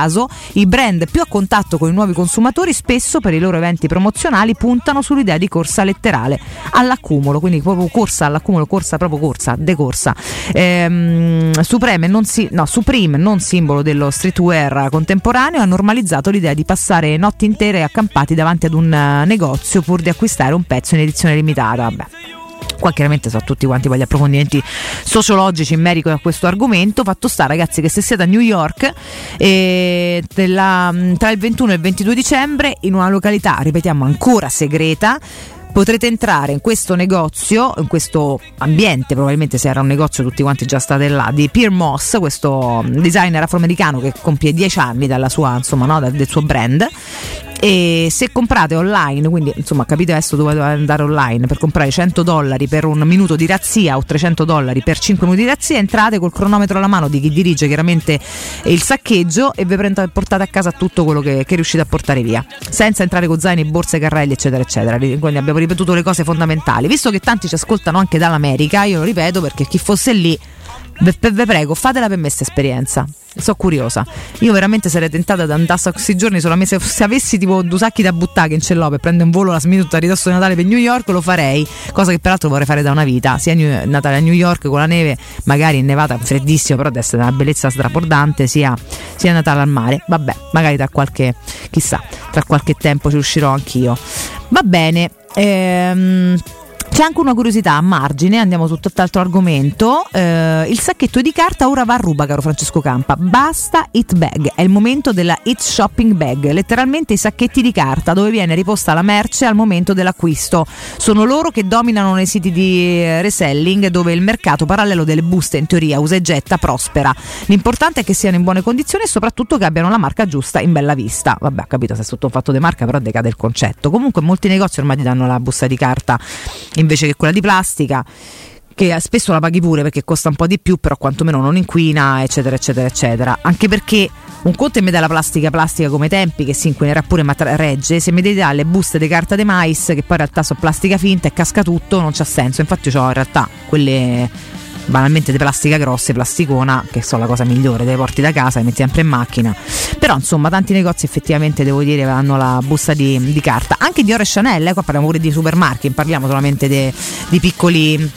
i brand più a contatto con i nuovi consumatori spesso per i loro eventi promozionali puntano sull'idea di corsa letterale all'accumulo, quindi proprio corsa all'accumulo, corsa proprio corsa, decorsa. Ehm, Supreme, non si, no, Supreme, non simbolo dello streetwear contemporaneo, ha normalizzato l'idea di passare notti intere accampati davanti ad un eh, negozio pur di acquistare un pezzo in edizione limitata. Vabbè. Qua chiaramente sono tutti quanti poi gli approfondimenti sociologici in merito a questo argomento. Fatto sta, ragazzi, che se siete a New York eh, della- tra il 21 e il 22 dicembre, in una località, ripetiamo, ancora segreta, potrete entrare in questo negozio, in questo ambiente, probabilmente se era un negozio tutti quanti già state là, di Pierre Moss, questo designer afroamericano che compie 10 anni dalla sua, insomma, no, dal- del suo brand. E se comprate online, quindi insomma capite adesso dove andare online per comprare 100 dollari per un minuto di razzia o 300 dollari per 5 minuti di razzia, entrate col cronometro alla mano di chi dirige chiaramente il saccheggio e vi portate a casa tutto quello che, che riuscite a portare via, senza entrare con zaini, borse, carrelli eccetera eccetera. Quindi abbiamo ripetuto le cose fondamentali. Visto che tanti ci ascoltano anche dall'America, io lo ripeto perché chi fosse lì vi prego, fatela per me questa esperienza. Sono curiosa. Io veramente sarei tentata ad andare a questi giorni solamente se, se avessi tipo due sacchi da buttare che in l'ho per prendere un volo la minuta a ridosso di Natale per New York, lo farei. Cosa che peraltro vorrei fare da una vita. Sia New- Natale a New York con la neve, magari in nevata, freddissimo, però deve essere una bellezza strabordante, sia, sia Natale al mare. Vabbè, magari tra qualche, chissà, tra qualche tempo ci riuscirò anch'io. Va bene. Ehm. C'è anche una curiosità a margine, andiamo su tutt'altro argomento. Eh, il sacchetto di carta ora va a ruba, caro Francesco Campa. Basta It Bag, è il momento della It Shopping Bag, letteralmente i sacchetti di carta dove viene riposta la merce al momento dell'acquisto. Sono loro che dominano nei siti di eh, reselling dove il mercato parallelo delle buste in teoria usa e getta prospera. L'importante è che siano in buone condizioni e soprattutto che abbiano la marca giusta in bella vista. Vabbè, ho capito se è sotto un fatto di marca, però decade il concetto. Comunque molti negozi ormai ti danno la busta di carta invece che quella di plastica che spesso la paghi pure perché costa un po' di più, però quantomeno non inquina, eccetera, eccetera, eccetera. Anche perché un conto è me dà la plastica plastica come tempi, che si inquinerà pure ma tra- regge, se mi dai le buste di carta di mais, che poi in realtà sono plastica finta e casca tutto, non c'ha senso. Infatti ho in realtà quelle banalmente di plastica grosse, plasticona, che sono la cosa migliore, te le porti da casa, le metti sempre in macchina. Però insomma tanti negozi effettivamente devo dire hanno la busta di, di carta, anche di Ore Chanel, eh, qua parliamo pure di supermarket, parliamo solamente di piccoli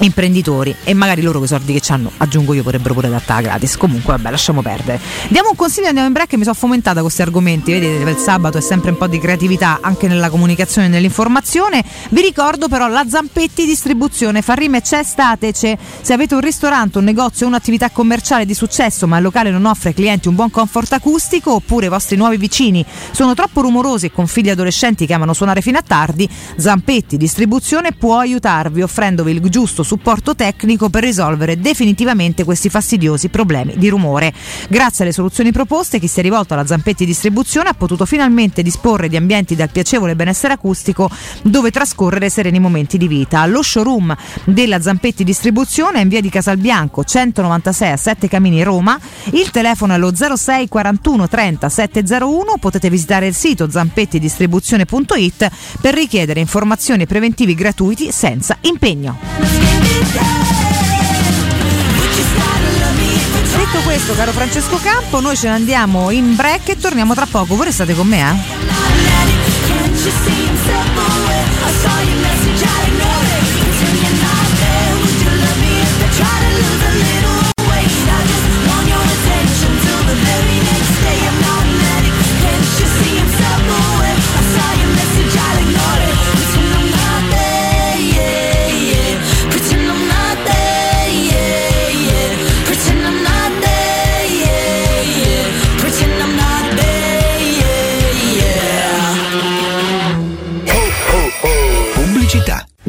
imprenditori e magari loro quei soldi che hanno aggiungo io vorrebbero pure adattare gratis. Comunque vabbè lasciamo perdere. Diamo un consiglio andiamo in break mi sono fomentata con questi argomenti vedete il sabato è sempre un po' di creatività anche nella comunicazione e nell'informazione. Vi ricordo però la Zampetti distribuzione fa rime c'è. Statece se avete un ristorante un negozio un'attività commerciale di successo ma il locale non offre ai clienti un buon comfort acustico oppure i vostri nuovi vicini sono troppo rumorosi e con figli adolescenti che amano suonare fino a tardi Zampetti distribuzione può aiutarvi offrendovi il giusto supporto tecnico per risolvere definitivamente questi fastidiosi problemi di rumore. Grazie alle soluzioni proposte, chi si è rivolto alla Zampetti Distribuzione ha potuto finalmente disporre di ambienti dal piacevole benessere acustico dove trascorrere sereni momenti di vita. Lo showroom della Zampetti Distribuzione è in via di Casalbianco 196 a 7 Camini Roma. Il telefono è lo 06 41 30 701. Potete visitare il sito zampettidistribuzione.it per richiedere informazioni preventivi gratuiti senza impegno. Detto questo, caro Francesco Campo, noi ce ne andiamo in break e torniamo tra poco. Voi restate con me, eh?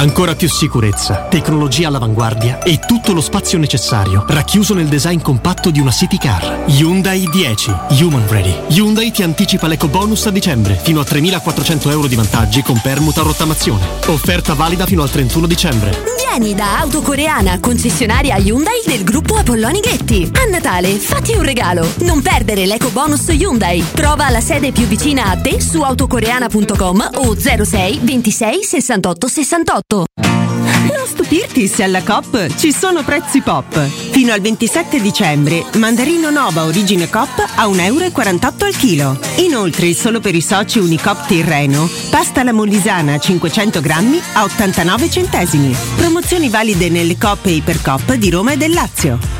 Ancora più sicurezza, tecnologia all'avanguardia e tutto lo spazio necessario, racchiuso nel design compatto di una city car. Hyundai 10, Human Ready. Hyundai ti anticipa l'eco bonus a dicembre, fino a 3.400 euro di vantaggi con permuta rottamazione. Offerta valida fino al 31 dicembre.
Vieni da Autocoreana, concessionaria Hyundai del gruppo Apolloni Ghetti. A Natale fatti un regalo. Non perdere l'eco bonus Hyundai. Trova la sede più vicina a te su autocoreana.com o 06 26 68 68.
Non stupirti se alla COP ci sono prezzi pop. Fino al 27 dicembre, mandarino Nova origine COP a 1,48 euro al chilo. Inoltre, solo per i soci Unicop Tirreno, pasta alla molisana 500 grammi a 89 centesimi. Promozioni valide nelle COP e Ipercop di Roma e del Lazio.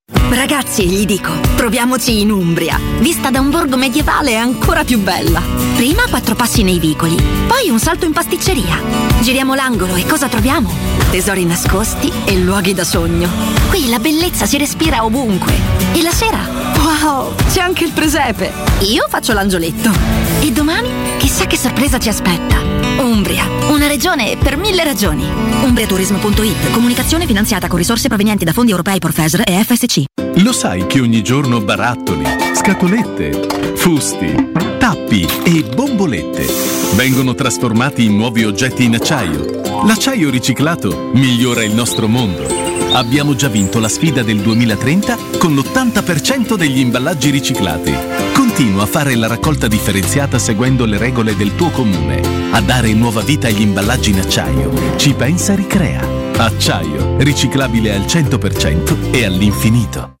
Ragazzi, gli dico, proviamoci in Umbria. Vista da un borgo medievale ancora più bella. Prima quattro passi nei vicoli, poi un salto in pasticceria. Giriamo l'angolo e cosa troviamo? Tesori nascosti e luoghi da sogno. Qui la bellezza si respira ovunque. E la sera? Wow,
c'è anche il presepe. Io faccio l'angioletto. E domani? Chissà che sorpresa ci aspetta. Umbria, una regione per mille ragioni. Umbriaturismo.it, comunicazione finanziata con risorse provenienti da fondi europei Profesor e FSC.
Lo sai che ogni giorno barattoli, scatolette, fusti, tappi e bombolette vengono trasformati in nuovi oggetti in acciaio? L'acciaio riciclato migliora il nostro mondo. Abbiamo già vinto la sfida del 2030 con l'80% degli imballaggi riciclati. Continua a fare la raccolta differenziata seguendo le regole del tuo comune. A dare nuova vita agli imballaggi in acciaio. Ci pensa Ricrea. Acciaio, riciclabile al 100% e all'infinito.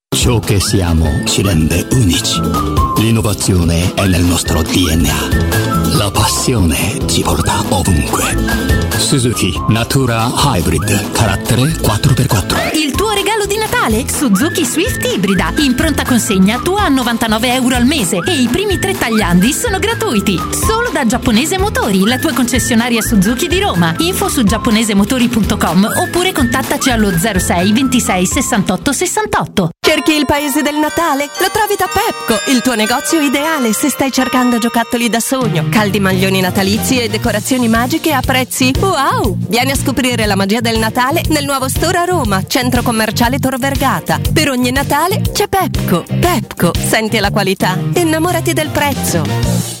Ciò che siamo ci rende unici. L'innovazione è nel nostro DNA. La passione ci porta ovunque. Suzuki Natura Hybrid, carattere 4x4.
Il tuo regalo di Natale? Suzuki Swift Ibrida. In pronta consegna tua a 99 euro al mese e i primi tre tagliandi sono gratuiti. Solo da Giapponese Motori, la tua concessionaria Suzuki di Roma. Info su giapponesemotori.com oppure contattaci allo 06 26 68 68.
Cerchi il paese del Natale? Lo trovi da Pepco, il tuo negozio ideale se stai cercando giocattoli da sogno, caldi maglioni natalizi e decorazioni magiche a prezzi wow! Vieni a scoprire la magia del Natale nel nuovo store a Roma, centro commerciale Tor Vergata. Per ogni Natale c'è Pepco. Pepco, senti la qualità, innamorati del prezzo.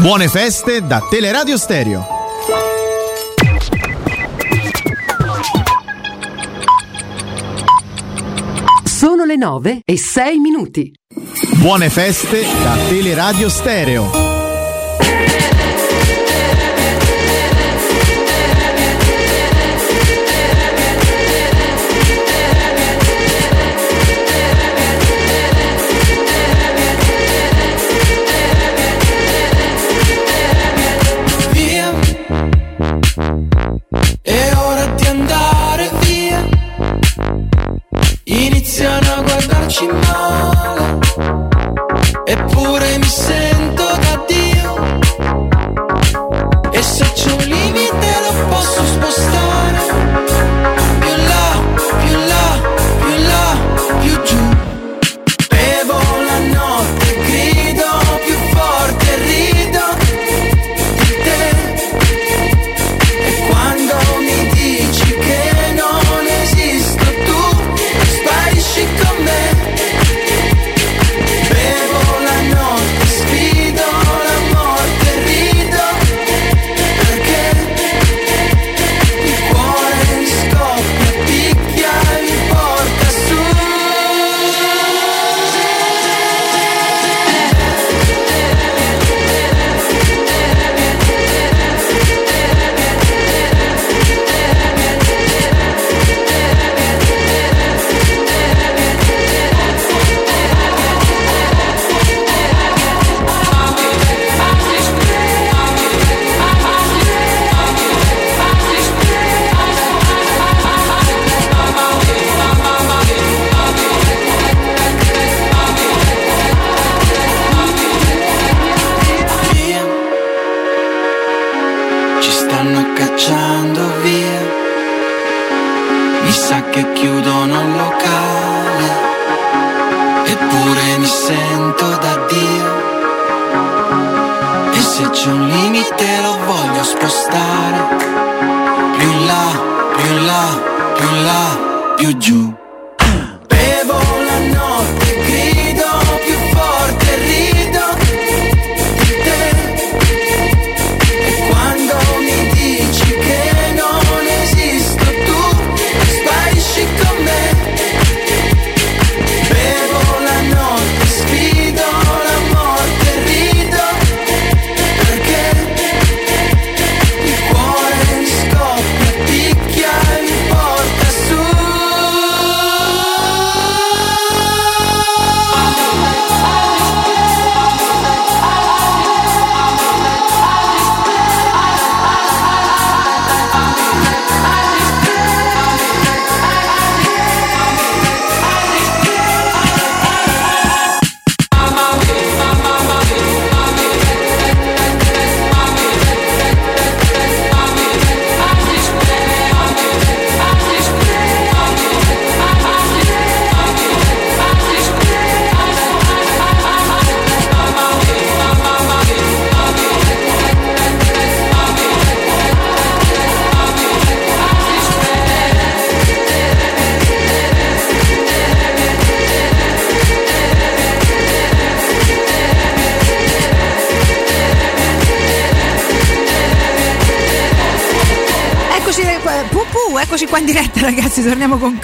Buone feste da Teleradio Stereo.
Sono le 9 e 6 minuti.
Buone feste da Teleradio Stereo.
A guardarci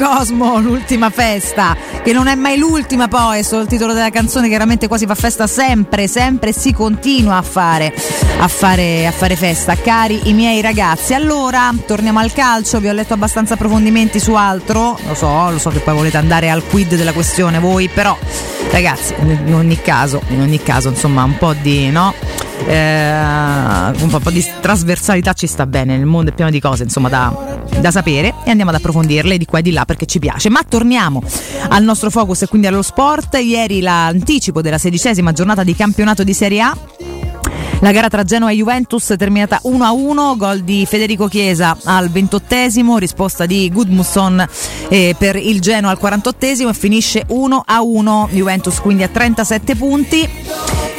Cosmo, l'ultima festa, che non è mai l'ultima poi, è solo il titolo della canzone, chiaramente qua si fa festa sempre, sempre si continua a fare, a fare, a fare festa, cari i miei ragazzi. Allora, torniamo al calcio, vi ho letto abbastanza approfondimenti su altro, lo so, lo so che poi volete andare al quid della questione voi, però ragazzi, in ogni caso, in ogni caso, insomma, un po' di, no? Eh, un po' di trasversalità ci sta bene, nel mondo è pieno di cose insomma da, da sapere e andiamo ad approfondirle di qua e di là perché ci piace. Ma torniamo al nostro focus e quindi allo sport. Ieri l'anticipo della sedicesima giornata di campionato di Serie A. La gara tra Genoa e Juventus terminata 1-1, gol di Federico Chiesa al ventottesimo, risposta di Gudmusson eh, per il Genoa al 48esimo e finisce 1-1, Juventus quindi a 37 punti.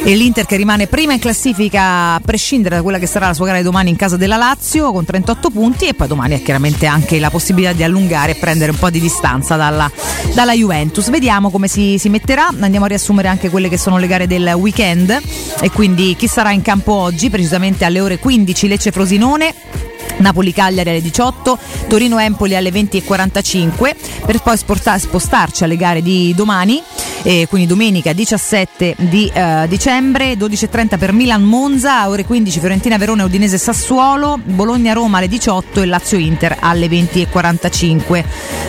E l'Inter che rimane prima in classifica a prescindere da quella che sarà la sua gara di domani in casa della Lazio con 38 punti. E poi domani ha chiaramente anche la possibilità di allungare e prendere un po' di distanza dalla, dalla Juventus. Vediamo come si, si metterà, andiamo a riassumere anche quelle che sono le gare del weekend. E quindi chi sarà in campo oggi, precisamente alle ore 15 Lecce Frosinone. Napoli-Cagliari alle 18, Torino-Empoli alle 20.45 per poi sporta- spostarci alle gare di domani, eh, quindi domenica 17 di eh, dicembre, 12.30 per Milan-Monza, ore 15 Fiorentina-Verona, Udinese-Sassuolo, Bologna-Roma alle 18 e Lazio-Inter alle 20.45.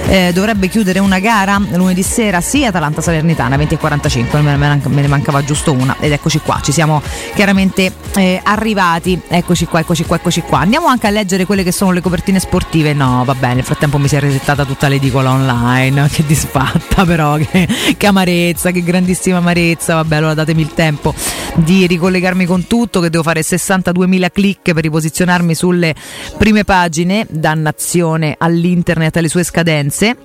Eh, dovrebbe chiudere una gara lunedì sera, sì, Atalanta-Salernitana 20.45, me ne, mancava giusto una ed eccoci qua, ci siamo chiaramente eh, arrivati, eccoci qua, eccoci qua, eccoci qua. Andiamo anche a leggere quelle che sono le copertine sportive, no vabbè nel frattempo mi si è resettata tutta l'edicola online, che disfatta però, che, che amarezza, che grandissima amarezza, vabbè allora datemi il tempo di ricollegarmi con tutto, che devo fare 62.000 click per riposizionarmi sulle prime pagine, dannazione all'internet e alle sue scadenze.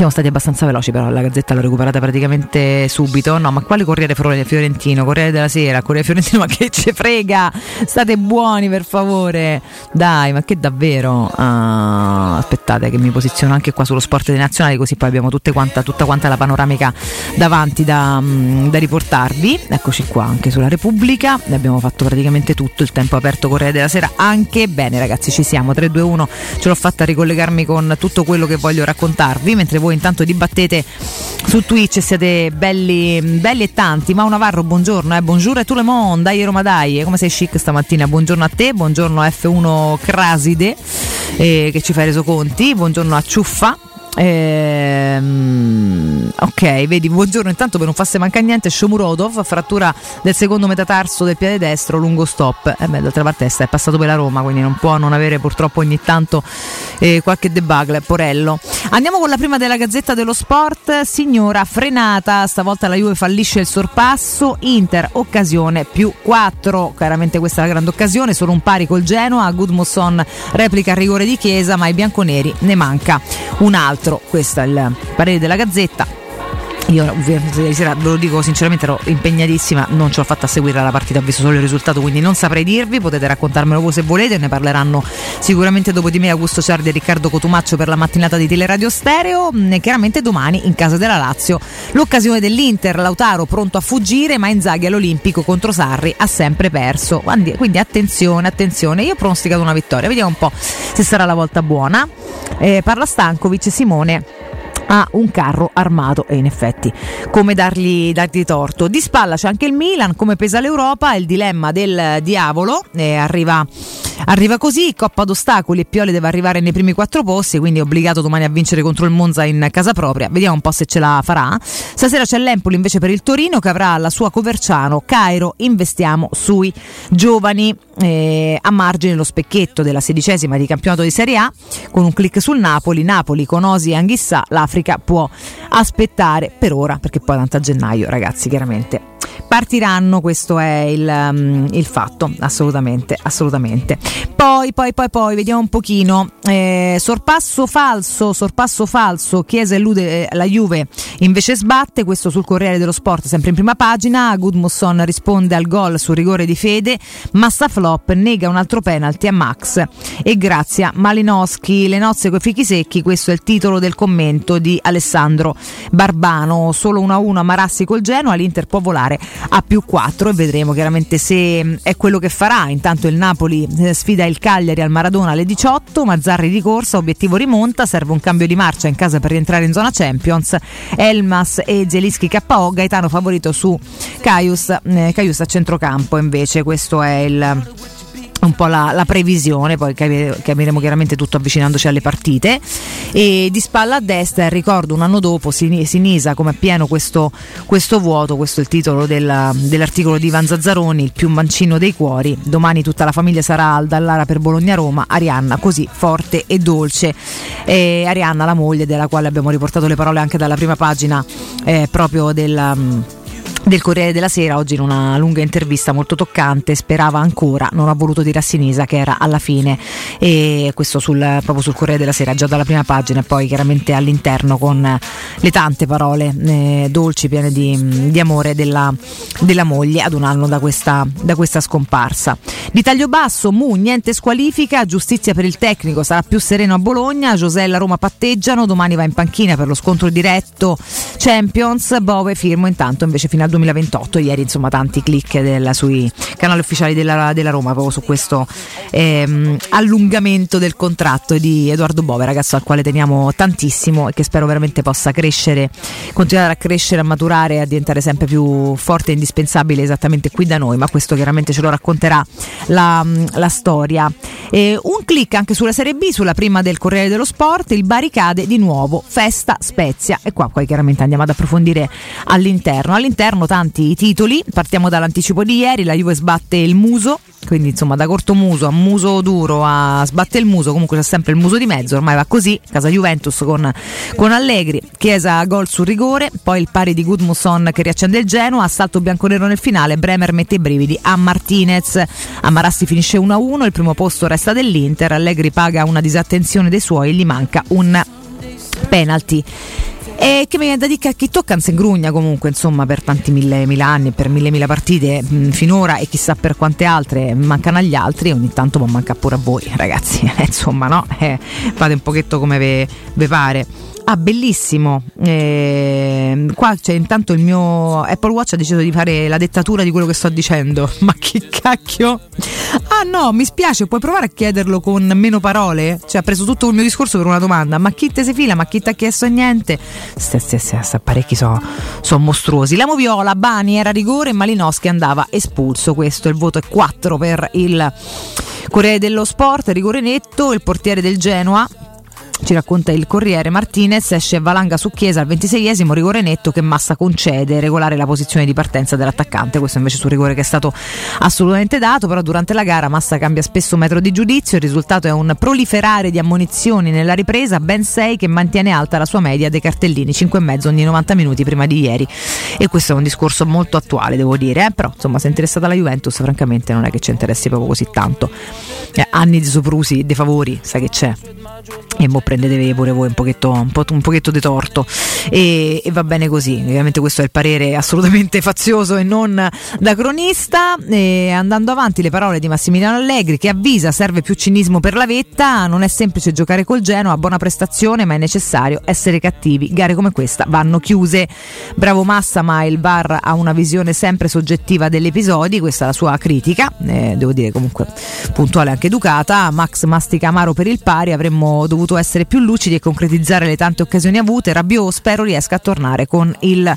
Siamo stati abbastanza veloci, però la gazzetta l'ho recuperata praticamente subito. No, ma quale Corriere Fiorentino? Corriere della Sera, Corriere Fiorentino, ma che ce frega? State buoni per favore. Dai, ma che davvero? Ah, aspettate che mi posiziono anche qua sullo sport dei nazionali, così poi abbiamo quanta, tutta quanta la panoramica davanti da, mm, da riportarvi. Eccoci qua, anche sulla Repubblica. Ne abbiamo fatto praticamente tutto, il tempo aperto Corriere della Sera. Anche bene, ragazzi, ci siamo. 3-2-1, ce l'ho fatta ricollegarmi con tutto quello che voglio raccontarvi, mentre voi intanto dibattete su Twitch siete belli, belli e tanti. Mao Navarro, buongiorno, eh, buongiorno a tout le monde, dai Roma dai, come sei chic stamattina? Buongiorno a te, buongiorno a F1 Craside eh, che ci fai resoconti, buongiorno a Ciuffa Ehm, ok, vedi, buongiorno. Intanto per non farsi mancare niente, Shomurodov, frattura del secondo metatarso del piede destro, lungo stop. E beh, d'altra parte è passato per la Roma, quindi non può non avere purtroppo ogni tanto eh, qualche debacle. Porello. Andiamo con la prima della Gazzetta dello Sport. Signora frenata, stavolta la Juve fallisce il sorpasso. Inter, occasione più 4. Chiaramente questa è la grande occasione, solo un pari col Genoa. Gudmusson replica il rigore di Chiesa, ma ai bianconeri ne manca un altro. Questo è il parere della Gazzetta. Io ieri sera ve lo dico sinceramente ero impegnatissima, non ce l'ho fatta a seguire la partita, ho visto solo il risultato, quindi non saprei dirvi, potete raccontarmelo voi se volete, ne parleranno sicuramente dopo di me Augusto Ciardi e Riccardo Cotumaccio per la mattinata di Teleradio Stereo, e chiaramente domani in casa della Lazio l'occasione dell'Inter, Lautaro pronto a fuggire, ma Inzaghi all'Olimpico contro Sarri ha sempre perso, quindi, quindi attenzione, attenzione, io ho pronosticato una vittoria, vediamo un po' se sarà la volta buona. Eh, parla Stankovic, Simone ha un carro armato e in effetti come dargli, dargli torto. Di spalla c'è anche il Milan, come pesa l'Europa, il dilemma del diavolo, eh, arriva, arriva così, coppa d'ostacoli e Pioli deve arrivare nei primi quattro posti, quindi è obbligato domani a vincere contro il Monza in casa propria, vediamo un po' se ce la farà. Stasera c'è l'Empoli invece per il Torino che avrà la sua Coverciano, Cairo, investiamo sui giovani. Eh, a margine lo specchietto della sedicesima di campionato di Serie A con un clic sul Napoli, Napoli con Osi e Anghissà, l'Africa può aspettare per ora perché poi tanto a gennaio ragazzi chiaramente partiranno, questo è il, um, il, fatto, assolutamente, assolutamente. Poi, poi, poi, poi, vediamo un pochino, eh, sorpasso falso, sorpasso falso, Chiesa elude la Juve, invece sbatte, questo sul Corriere dello Sport, sempre in prima pagina, Gudmusson risponde al gol sul rigore di Fede, Massa Flop nega un altro penalty a Max e Grazia Malinowski, le nozze coi fichi secchi, questo è il titolo del commento di Alessandro Barbano, solo 1-1 a Marassi col Genoa, l'Inter può volare a più 4 e vedremo chiaramente se mm, è quello che farà. Intanto il Napoli eh, sfida il Cagliari al Maradona alle 18, Mazzarri di corsa, obiettivo rimonta, serve un cambio di marcia in casa per rientrare in zona Champions. Elmas e Zelischi KO, Gaetano favorito su Caius, eh, Caius a centrocampo invece, questo è il un po' la, la, previsione, poi capiremo chiaramente tutto avvicinandoci alle partite. E di spalla a destra, ricordo un anno dopo, Sinisa come pieno questo, questo vuoto, questo è il titolo della, dell'articolo di Ivan Zazzaroni, il più mancino dei cuori. Domani tutta la famiglia sarà al Dallara per Bologna-Roma, Arianna così forte e dolce. E Arianna, la moglie della quale abbiamo riportato le parole anche dalla prima pagina eh, proprio della del Corriere della Sera oggi in una lunga intervista molto toccante sperava ancora non ha voluto dire a Sinisa che era alla fine. E questo sul, proprio sul Corriere della Sera già dalla prima pagina e poi chiaramente all'interno con le tante parole eh, dolci piene di, di amore della, della, moglie ad un anno da questa, da questa scomparsa. Di taglio basso Mu niente squalifica giustizia per il tecnico sarà più sereno a Bologna José e la Roma patteggiano domani va in panchina per lo scontro diretto Champions Bove firmo intanto invece fino al 2028. Ieri, insomma, tanti click del, sui canali ufficiali della, della, Roma proprio su questo ehm, allungamento del contratto di Edoardo Bove, ragazzo al quale teniamo tantissimo e che spero veramente possa crescere, continuare a crescere, a maturare, a diventare sempre più forte e indispensabile esattamente qui da noi. Ma questo chiaramente ce lo racconterà la, la storia. E un click anche sulla Serie B, sulla prima del Corriere dello Sport, il barricade di nuovo, festa Spezia. E qua poi chiaramente andiamo ad approfondire all'interno. All'interno sono tanti i titoli, partiamo dall'anticipo di ieri, la Juve sbatte il muso, quindi insomma da corto muso a muso duro a sbatte il muso, comunque c'è sempre il muso di mezzo, ormai va così, casa Juventus con, con Allegri, Chiesa gol sul rigore, poi il pari di Gudmusson che riaccende il Genoa, assalto bianconero nel finale, Bremer mette i brividi a Martinez, a Marassi finisce 1-1, il primo posto resta dell'Inter, Allegri paga una disattenzione dei suoi, gli manca un penalty. E che mi viene da dire che chi tocca si ingrugna comunque, insomma, per tanti mille, mille anni, per mille mille partite mh, finora e chissà per quante altre mancano agli altri, ogni tanto può mancare pure a voi, ragazzi. insomma, no? Eh, fate un pochetto come vi pare. Ah, bellissimo. Eh, qua c'è intanto il mio Apple Watch ha deciso di fare la dettatura di quello che sto dicendo. Ma che cacchio? Ah no, mi spiace, puoi provare a chiederlo con meno parole? Cioè, ha preso tutto il mio discorso per una domanda. Ma chi te si fila? Ma chi ti ha chiesto niente? Sti, apparecchi sono so mostruosi. L'amo viola, Bani era rigore Malinowski andava espulso. Questo il voto è 4 per il Corriere dello Sport, rigore netto, il portiere del Genoa ci racconta il Corriere Martinez, esce valanga su Chiesa al 26esimo rigore netto che Massa concede, regolare la posizione di partenza dell'attaccante, questo invece sul rigore che è stato assolutamente dato, però durante la gara Massa cambia spesso metro di giudizio, il risultato è un proliferare di ammonizioni nella ripresa, ben 6 che mantiene alta la sua media dei cartellini, 5,5 ogni 90 minuti prima di ieri. E questo è un discorso molto attuale devo dire, eh? però insomma se è interessata la Juventus francamente non è che ci interessi proprio così tanto, eh, anni di soprusi, dei favori, sai che c'è e mo prendetevi pure voi un pochetto, un po', un pochetto di torto. E, e va bene così. Ovviamente questo è il parere assolutamente fazioso e non da cronista. E andando avanti le parole di Massimiliano Allegri che avvisa serve più cinismo per la vetta. Non è semplice giocare col Genoa buona prestazione ma è necessario essere cattivi. Gare come questa vanno chiuse. Bravo Massa ma il VAR ha una visione sempre soggettiva degli episodi. Questa è la sua critica eh, devo dire comunque puntuale anche educata. Max mastica amaro per il pari avremmo dovuto essere più lucidi e concretizzare le tante occasioni avute. Rabiot spero riesca a tornare con il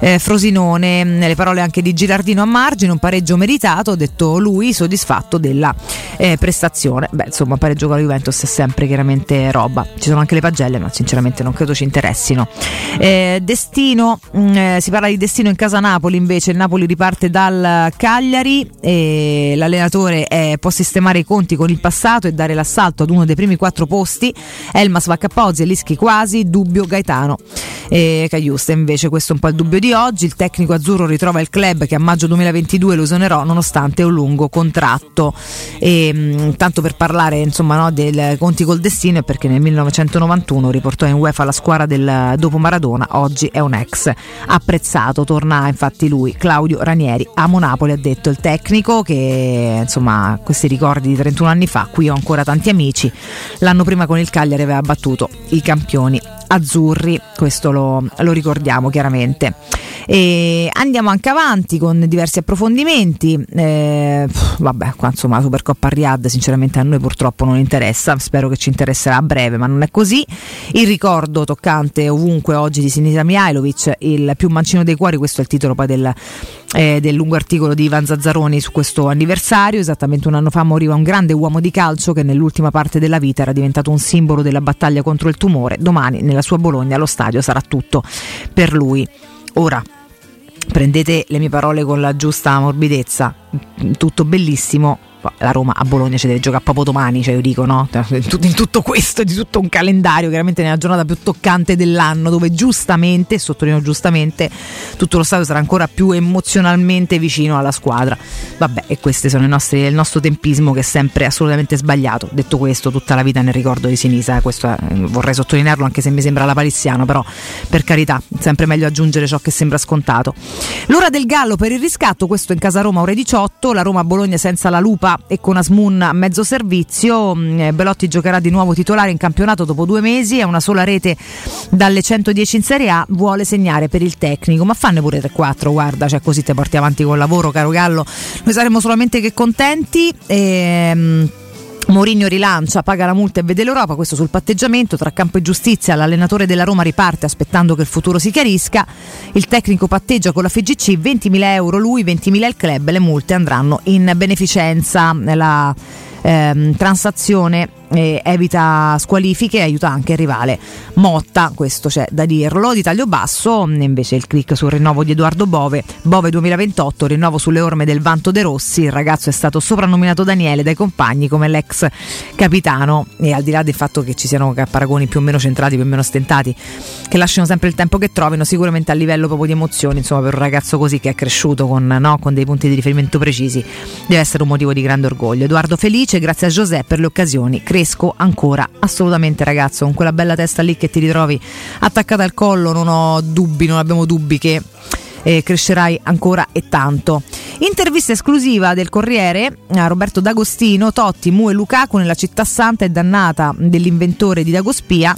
eh, Frosinone. Le parole anche di Girardino a margine, un pareggio meritato, detto lui, soddisfatto della eh, prestazione. Beh, insomma, pareggio con la Juventus è sempre chiaramente roba. Ci sono anche le pagelle, ma sinceramente non credo ci interessino. Eh, destino, mh, eh, si parla di destino in casa Napoli, invece il Napoli riparte dal Cagliari l'allenatore eh, può sistemare i conti con il passato e dare l'assalto ad uno dei primi quattro posti Elmas Vaccapozzi, Lischi quasi, dubbio Gaetano e Cagliusta. Invece questo è un po' il dubbio di oggi. Il tecnico azzurro ritrova il club che a maggio 2022 lo esonerò nonostante un lungo contratto. E tanto per parlare insomma no, del conti col destino è perché nel 1991 riportò in UEFA la squadra del dopo Maradona oggi è un ex apprezzato. Torna infatti lui Claudio Ranieri amo Napoli ha detto il tecnico che insomma questi ricordi di 31 anni fa qui ho ancora tanti amici l'anno prima con il Cagliari aveva battuto i campioni azzurri, questo lo, lo ricordiamo chiaramente. E andiamo anche avanti con diversi approfondimenti. Eh, vabbè, qua insomma la Supercoppa Riyadh sinceramente a noi purtroppo non interessa, spero che ci interesserà a breve, ma non è così. Il ricordo toccante ovunque oggi di Sinisa Mihailovic, il più mancino dei cuori, questo è il titolo poi del, eh, del lungo articolo di Ivan Zazzaroni su questo anniversario. Esattamente un anno fa moriva un grande uomo di calcio che nell'ultima parte della vita era diventato un simbolo della battaglia contro il tumore. Domani nella sua Bologna allo stadio sarà tutto per lui. Ora, prendete le mie parole con la giusta morbidezza, tutto bellissimo. La Roma a Bologna ci deve giocare proprio domani, cioè io dico no, in tutto questo, di tutto un calendario, chiaramente nella giornata più toccante dell'anno, dove giustamente, sottolineo giustamente, tutto lo stadio sarà ancora più emozionalmente vicino alla squadra. Vabbè, e nostri, il nostro tempismo che è sempre assolutamente sbagliato. Detto questo, tutta la vita nel ricordo di Sinisa, questo è, vorrei sottolinearlo anche se mi sembra la palissiano, però per carità, sempre meglio aggiungere ciò che sembra scontato. L'ora del Gallo per il riscatto, questo in casa Roma ore 18, la Roma Bologna senza la lupa e con Asmun a mezzo servizio. Mm, Belotti giocherà di nuovo titolare in campionato dopo due mesi, è una sola rete dalle 110 in Serie A, vuole segnare per il tecnico, ma fanne pure 3-4, guarda, cioè così te porti avanti col lavoro, caro Gallo. Noi saremo solamente che contenti. E, Mourinho rilancia, paga la multa e vede l'Europa, questo sul patteggiamento, tra campo e giustizia l'allenatore della Roma riparte aspettando che il futuro si chiarisca, il tecnico patteggia con la FGC, 20.000 euro lui, 20.000 il club, le multe andranno in beneficenza. La ehm, transazione eh, evita squalifiche e aiuta anche il rivale Motta, questo c'è da dirlo. Di taglio basso invece il click sul rinnovo di Edoardo Bove, Bove 2028, rinnovo sulle orme del Vanto De Rossi, il ragazzo è stato soprannominato Daniele dai compagni come l'ex capitano e al di là del fatto che ci siano paragoni più o meno centrati, più o meno stentati, che lasciano sempre il tempo che trovino, sicuramente a livello proprio di emozioni, insomma per un ragazzo così che è cresciuto con, no, con dei punti di riferimento precisi, deve essere un motivo di grande orgoglio. Edoardo Felice, grazie a José per le occasioni, cresco ancora assolutamente ragazzo, con quella bella testa lì che ti ritrovi attaccata al collo, non ho dubbi, non abbiamo dubbi che eh, crescerai ancora e tanto. Intervista esclusiva del Corriere a Roberto D'Agostino, Totti, Mu e Lukaku nella città santa e dannata dell'inventore di Dagospia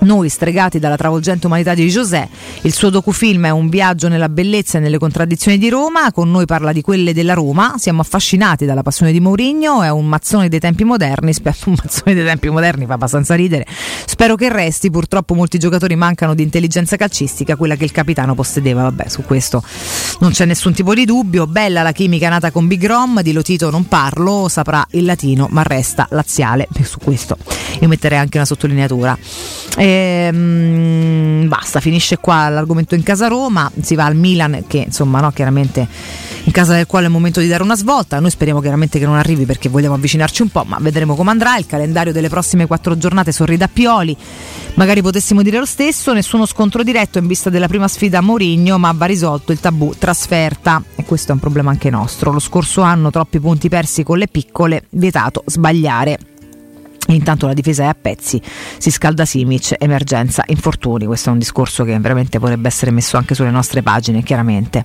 Noi stregati dalla travolgente umanità di José, il suo docufilm è un viaggio nella bellezza e nelle contraddizioni di Roma, con noi parla di quelle della Roma, siamo affascinati dalla passione di Mourinho, è un mazzone dei tempi moderni, spero un mazzone dei tempi moderni fa abbastanza ridere, spero che resti, purtroppo molti giocatori mancano di intelligenza calcistica, quella che il capitano possedeva, vabbè su questo non c'è nessun tipo di dubbio, bella la chimica nata con Big Rom, di Lotito non parlo, saprà il latino ma resta laziale, e su questo io metterei anche una sottolineatura. Ehm, basta, finisce qua l'argomento in casa Roma, si va al Milan che insomma no, chiaramente in casa del quale è il momento di dare una svolta, noi speriamo chiaramente che non arrivi perché vogliamo avvicinarci un po', ma vedremo come andrà, il calendario delle prossime quattro giornate sorride a Pioli, magari potessimo dire lo stesso, nessuno scontro diretto in vista della prima sfida a Mourinho, ma va risolto il tabù trasferta. E questo è un problema anche nostro, lo scorso anno troppi punti persi con le piccole, vietato sbagliare. Intanto la difesa è a pezzi, si scalda Simic, emergenza, infortuni. Questo è un discorso che veramente potrebbe essere messo anche sulle nostre pagine, chiaramente.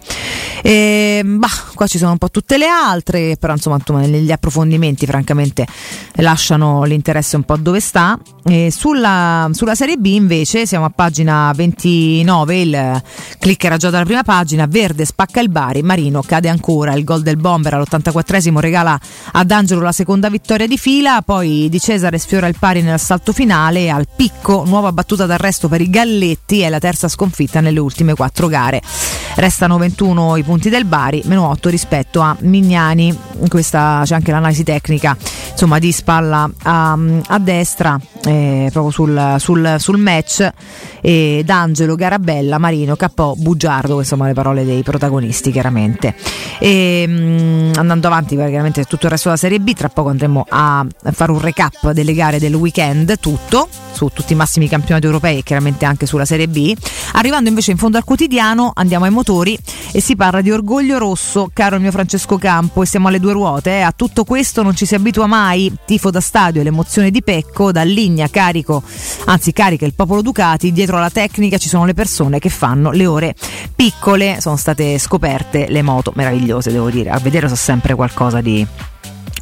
E, bah, qua ci sono un po' tutte le altre, però insomma negli approfondimenti francamente lasciano l'interesse un po' dove sta. Sulla, sulla Serie B invece siamo a pagina 29, il click era già dalla prima pagina, Verde spacca il Bari, Marino cade ancora, il gol del Bomber all'84esimo regala ad Angelo la seconda vittoria di fila, poi di Cesare sfiora il pari nell'assalto finale al picco, nuova battuta d'arresto per i Galletti è la terza sconfitta nelle ultime quattro gare. Restano 21 i punti del Bari, meno 8 rispetto a Mignani, questa c'è anche l'analisi tecnica insomma di spalla a, a destra eh, proprio sul, sul, sul match e D'Angelo, Garabella, Marino, Cappò, Bugiardo, insomma le parole dei protagonisti chiaramente. E, mh, andando avanti chiaramente tutto il resto della Serie B, tra poco andremo a fare un recap delle gare del weekend, tutto, su tutti i massimi campionati europei e chiaramente anche sulla Serie B. Arrivando invece in fondo al quotidiano andiamo ai motori e si parla di orgoglio rosso, caro il mio Francesco Campo, e siamo alle due ruote, eh. a tutto questo non ci si abitua mai, tifo da stadio e l'emozione di Pecco, da Ligna carico, anzi carica il popolo Ducati, dietro alla tecnica ci sono le persone che fanno le ore piccole, sono state scoperte le moto meravigliose devo dire, a vedere so sempre qualcosa di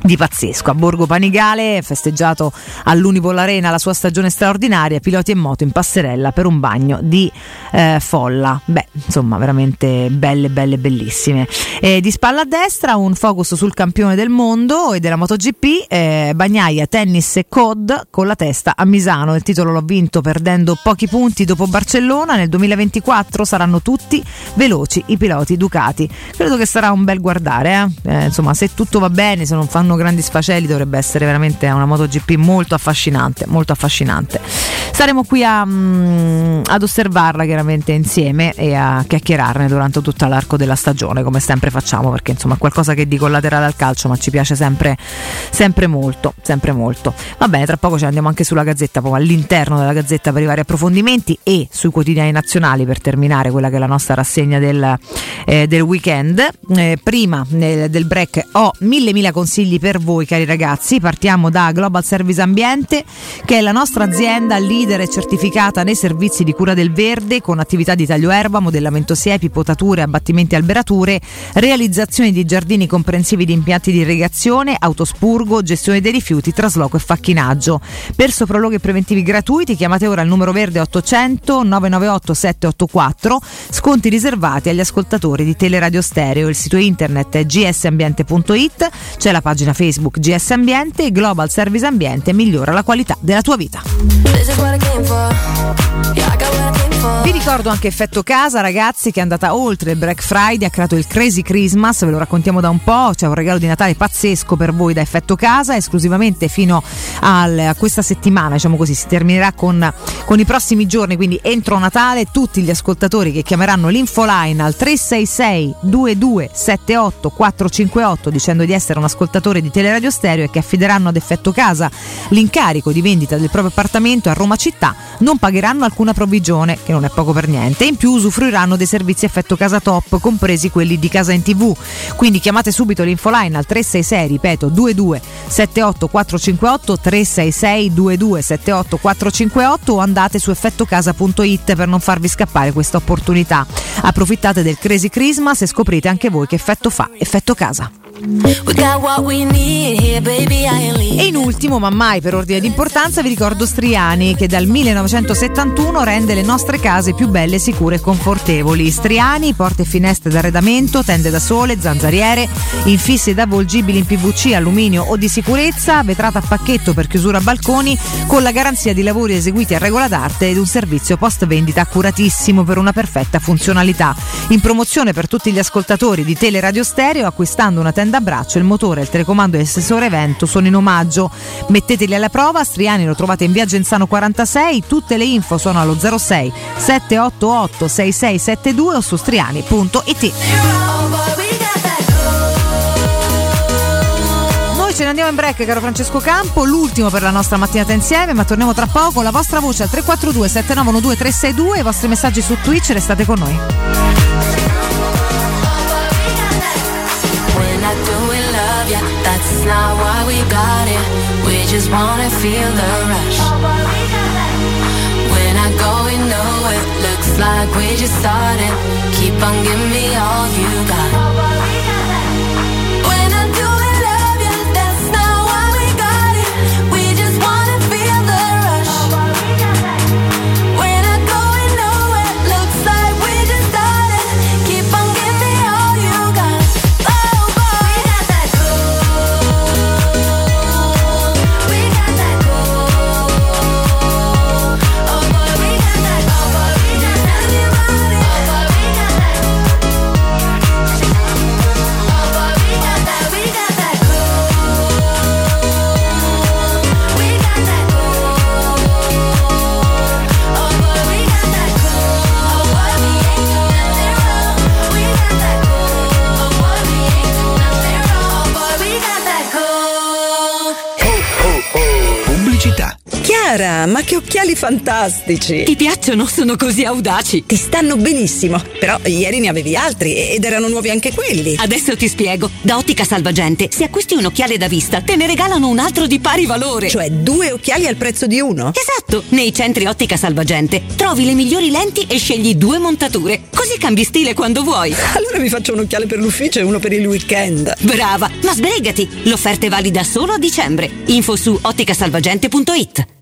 di pazzesco. A Borgo Panigale, festeggiato all'Unipol Arena la sua stagione straordinaria, piloti e moto in passerella per un bagno di eh, folla. Beh, insomma, veramente belle, belle, bellissime. E di spalla a destra un focus sul campione del mondo e della MotoGP, eh, Bagnaia, tennis e COD con la testa a Misano. Il titolo l'ho vinto perdendo pochi punti dopo Barcellona. Nel 2024 saranno tutti veloci i piloti Ducati. Credo che sarà un bel guardare. Eh? Eh, insomma, se tutto va bene, se non fanno grandi sfaceli dovrebbe essere veramente una MotoGP molto affascinante, molto affascinante. Staremo qui a, mm, ad osservarla chiaramente insieme e a chiacchierarne durante tutto l'arco della stagione, come sempre facciamo, perché insomma è qualcosa che di collaterale al calcio, ma ci piace sempre, sempre molto, sempre molto. Va bene, tra poco ci andiamo anche sulla Gazzetta, poi all'interno della Gazzetta per i vari approfondimenti e sui quotidiani nazionali per terminare quella che è la nostra rassegna del, eh, del weekend. Eh, prima nel, del break ho mille mila consigli per voi cari ragazzi. Partiamo da Global Service Ambiente che è la nostra azienda leader e certificata nei servizi di cura del verde con attività di taglio erba, modellamento siepi, potature, abbattimenti alberature, realizzazione di giardini comprensivi di impianti di irrigazione, autospurgo, gestione dei rifiuti, trasloco e facchinaggio. Per sopralluoghi preventivi gratuiti chiamate ora il numero verde 800 998 784, sconti riservati agli ascoltatori di Teleradio Stereo. Il sito internet è gsambiente.it, c'è la pagina Facebook GS Ambiente e Global Service Ambiente migliora la qualità della tua vita. Vi ricordo anche Effetto Casa, ragazzi, che è andata oltre. Il Black Friday, ha creato il Crazy Christmas, ve lo raccontiamo da un po', c'è un regalo di Natale pazzesco per voi da Effetto Casa, esclusivamente fino al, a questa settimana, diciamo così, si terminerà con, con i prossimi giorni, quindi entro Natale tutti gli ascoltatori che chiameranno l'infoline al 366 2278 458 dicendo di essere un ascoltatore di Teleradio Stereo e che affideranno ad Effetto Casa l'incarico di vendita del proprio appartamento a Roma città, non pagheranno alcuna provvigione, che non è poco per niente, in più usufruiranno dei servizi Effetto Casa Top, compresi quelli di Casa in TV. Quindi chiamate subito l'infoline al 366, ripeto, 22 78 458 366 22 78 458 o andate su effettocasa.it per non farvi scappare questa opportunità. Approfittate del Crazy Christmas e scoprite anche voi che effetto fa Effetto Casa. E in ultimo, ma mai per ordine di importanza, vi ricordo Striani che dal 1971 rende le nostre case più belle, sicure e confortevoli. Striani, porte e finestre d'arredamento, tende da sole, zanzariere, infissi ed avvolgibili in PVC, alluminio o di sicurezza, vetrata a pacchetto per chiusura balconi con la garanzia di lavori eseguiti a regola d'arte ed un servizio post vendita accuratissimo per una perfetta funzionalità. In promozione per tutti gli ascoltatori di Teleradio Stereo acquistando una tenda a braccio, il motore, il telecomando e il sensore evento sono in omaggio. Metteteli alla prova, Striani lo trovate in via Genzano 46, tutte le info sono allo 06 788 6672 o su striani.it. Noi ce ne andiamo in break, caro Francesco Campo, l'ultimo per la nostra mattinata insieme, ma torniamo tra poco. La vostra voce al 342 7912 362, i vostri messaggi su Twitch, restate con noi.
Yeah, that's not why we got it. We just wanna feel the rush. Going nowhere, looks like we just started. Keep on giving me all you got.
Chiara, ma che occhiali fantastici!
Ti piacciono? Sono così audaci.
Ti stanno benissimo, però ieri ne avevi altri ed erano nuovi anche quelli.
Adesso ti spiego. Da Ottica Salvagente, se acquisti un occhiale da vista, te ne regalano un altro di pari valore.
Cioè due occhiali al prezzo di uno?
Esatto! Nei centri Ottica Salvagente trovi le migliori lenti e scegli due montature. Così cambi stile quando vuoi.
Allora mi faccio un occhiale per l'ufficio e uno per il weekend.
Brava! Ma sbrigati! L'offerta è valida solo a dicembre. Info su otticasalvagente.it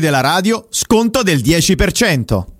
della radio, sconto del 10%.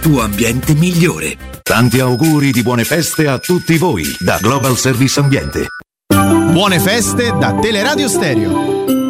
tuo ambiente migliore. Tanti auguri di buone feste a tutti voi da Global Service Ambiente.
Buone feste da Teleradio Stereo.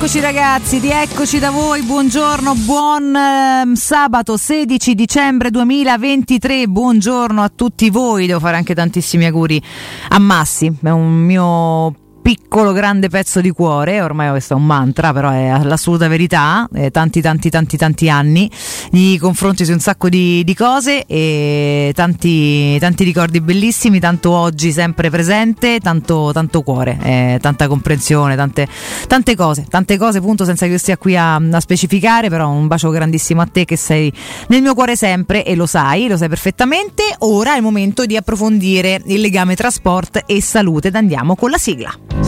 Rieccoci ragazzi, rieccoci da voi, buongiorno, buon ehm, sabato 16 dicembre 2023, buongiorno a tutti voi, devo fare anche tantissimi auguri a Massi, è un mio piccolo grande pezzo di cuore, ormai questo è un mantra, però è l'assoluta verità, eh, tanti tanti tanti tanti anni di confronti su un sacco di, di cose e tanti, tanti ricordi bellissimi, tanto oggi sempre presente, tanto, tanto cuore, eh, tanta comprensione, tante, tante cose, tante cose punto senza che io stia qui a, a specificare, però un bacio grandissimo a te che sei nel mio cuore sempre e lo sai, lo sai perfettamente, ora è il momento di approfondire il legame tra sport e salute ed andiamo con la sigla.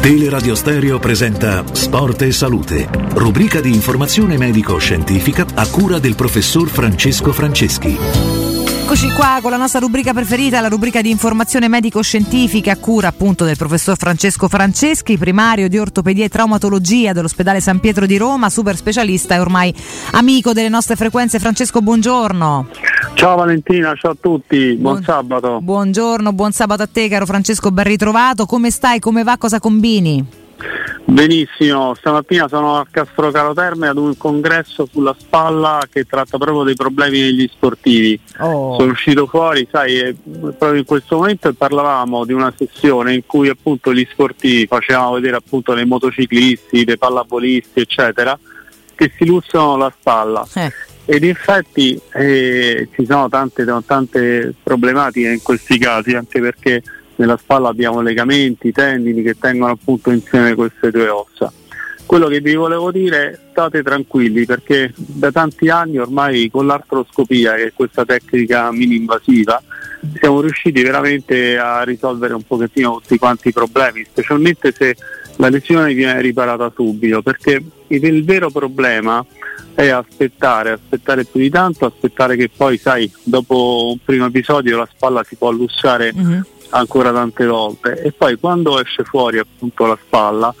Teleradio Stereo presenta Sport e Salute, rubrica di informazione medico-scientifica a cura del professor Francesco Franceschi.
Eccoci qua con la nostra rubrica preferita, la rubrica di informazione medico-scientifica a cura appunto del professor Francesco Franceschi, primario di ortopedia e traumatologia dell'ospedale San Pietro di Roma, super specialista e ormai amico delle nostre frequenze. Francesco, buongiorno.
Ciao Valentina, ciao a tutti, buon, sabato.
Buongiorno, buon sabato a te caro Francesco, ben ritrovato. Come stai? Come va? Cosa combini?
Benissimo, stamattina sono a Castrocaro Terme ad un congresso sulla spalla che tratta proprio dei problemi degli sportivi.
Oh.
Sono uscito fuori, sai, e proprio in questo momento parlavamo di una sessione in cui appunto gli sportivi facevamo vedere appunto dei motociclisti, dei pallavolisti, eccetera, che si lussano la spalla. Ed infatti eh, ci sono tante, tante problematiche in questi casi, anche perché nella spalla abbiamo legamenti, tendini che tengono appunto insieme queste due ossa. Quello che vi volevo dire, state tranquilli perché da tanti anni ormai con l'artroscopia, che è questa tecnica mini-invasiva, siamo riusciti veramente a risolvere un pochettino tutti quanti i problemi, specialmente se la lesione viene riparata subito, perché il, vero problema è aspettare, aspettare più di tanto, aspettare che poi, sai, dopo un primo episodio la spalla si può lussare ancora tante volte. E poi quando esce fuori appunto la spalla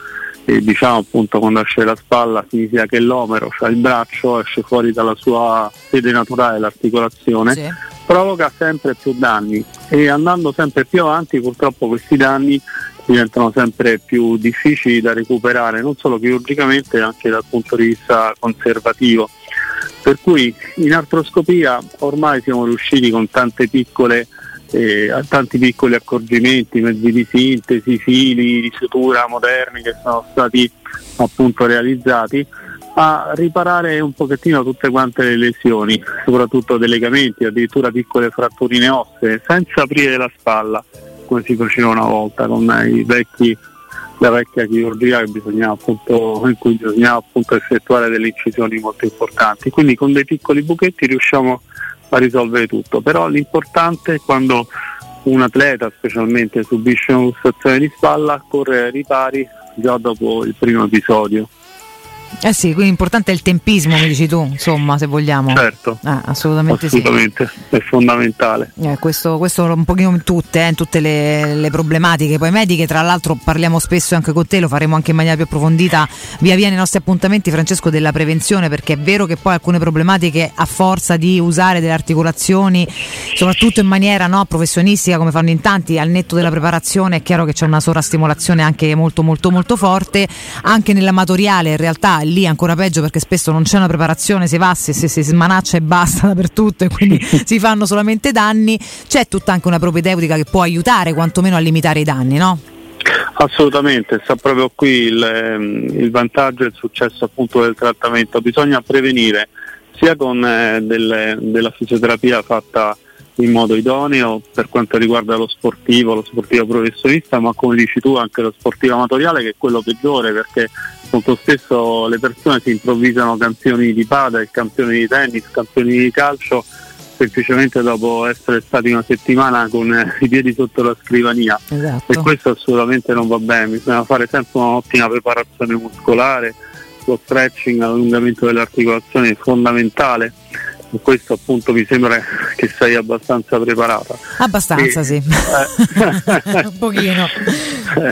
e diciamo appunto quando esce la spalla significa che l'omero, cioè il braccio, esce fuori dalla sua sede naturale, l'articolazione, provoca sempre più danni. E andando sempre più avanti purtroppo questi danni diventano sempre più difficili da recuperare non solo chirurgicamente ma anche dal punto di vista conservativo. Per cui in artroscopia ormai siamo riusciti con tante piccole eh, tanti piccoli accorgimenti, mezzi di sintesi, fili di sutura moderni che sono stati appunto realizzati a riparare un pochettino tutte quante le lesioni, soprattutto dei legamenti, addirittura piccole fratturine ossee, senza aprire la spalla, come si faceva una volta con vecchi, la vecchia chirurgia appunto, in cui bisognava appunto effettuare delle incisioni molto importanti. Quindi con dei piccoli buchetti riusciamo a risolvere tutto, però l'importante è quando un atleta specialmente subisce una lussazione di spalla correre ai ripari già dopo il primo episodio.
Eh sì, quindi importante è il tempismo, mi dici tu, insomma, se vogliamo.
Certo,
Ah, assolutamente,
assolutamente, è fondamentale.
sì. Eh, questo, questo un pochino in tutte, eh, in tutte le, le problematiche poi mediche, tra l'altro parliamo spesso anche con te, lo faremo anche in maniera più approfondita via via nei nostri appuntamenti, Francesco, della prevenzione, perché è vero che poi alcune problematiche a forza di usare delle articolazioni, soprattutto in maniera no, professionistica, come fanno in tanti, al netto della preparazione, è chiaro che c'è una sovrastimolazione anche molto molto molto forte, anche nell'amatoriale in realtà lì ancora peggio perché spesso non c'è una preparazione, si va, si, si, si smanaccia e basta dappertutto e quindi si fanno solamente danni, c'è tutta anche una propedeutica che può aiutare quantomeno a limitare i danni, no?
Assolutamente, sta proprio qui il, ehm, il vantaggio e il successo appunto del trattamento. Bisogna prevenire sia con eh, delle- della fisioterapia fatta in modo idoneo per quanto riguarda lo sportivo, lo sportivo professionista, ma come dici tu anche lo sportivo amatoriale che è quello peggiore perché molto spesso le persone si improvvisano campioni di padel, campioni di tennis, campioni di calcio semplicemente dopo essere stati una settimana con eh, i piedi sotto la scrivania
Esatto.
e questo assolutamente non va bene, bisogna fare sempre un'ottima preparazione muscolare, lo stretching, l'allungamento delle articolazioni è fondamentale e questo appunto mi sembra che sei abbastanza preparata.
Abbastanza
E-
sì,
eh,
un pochino.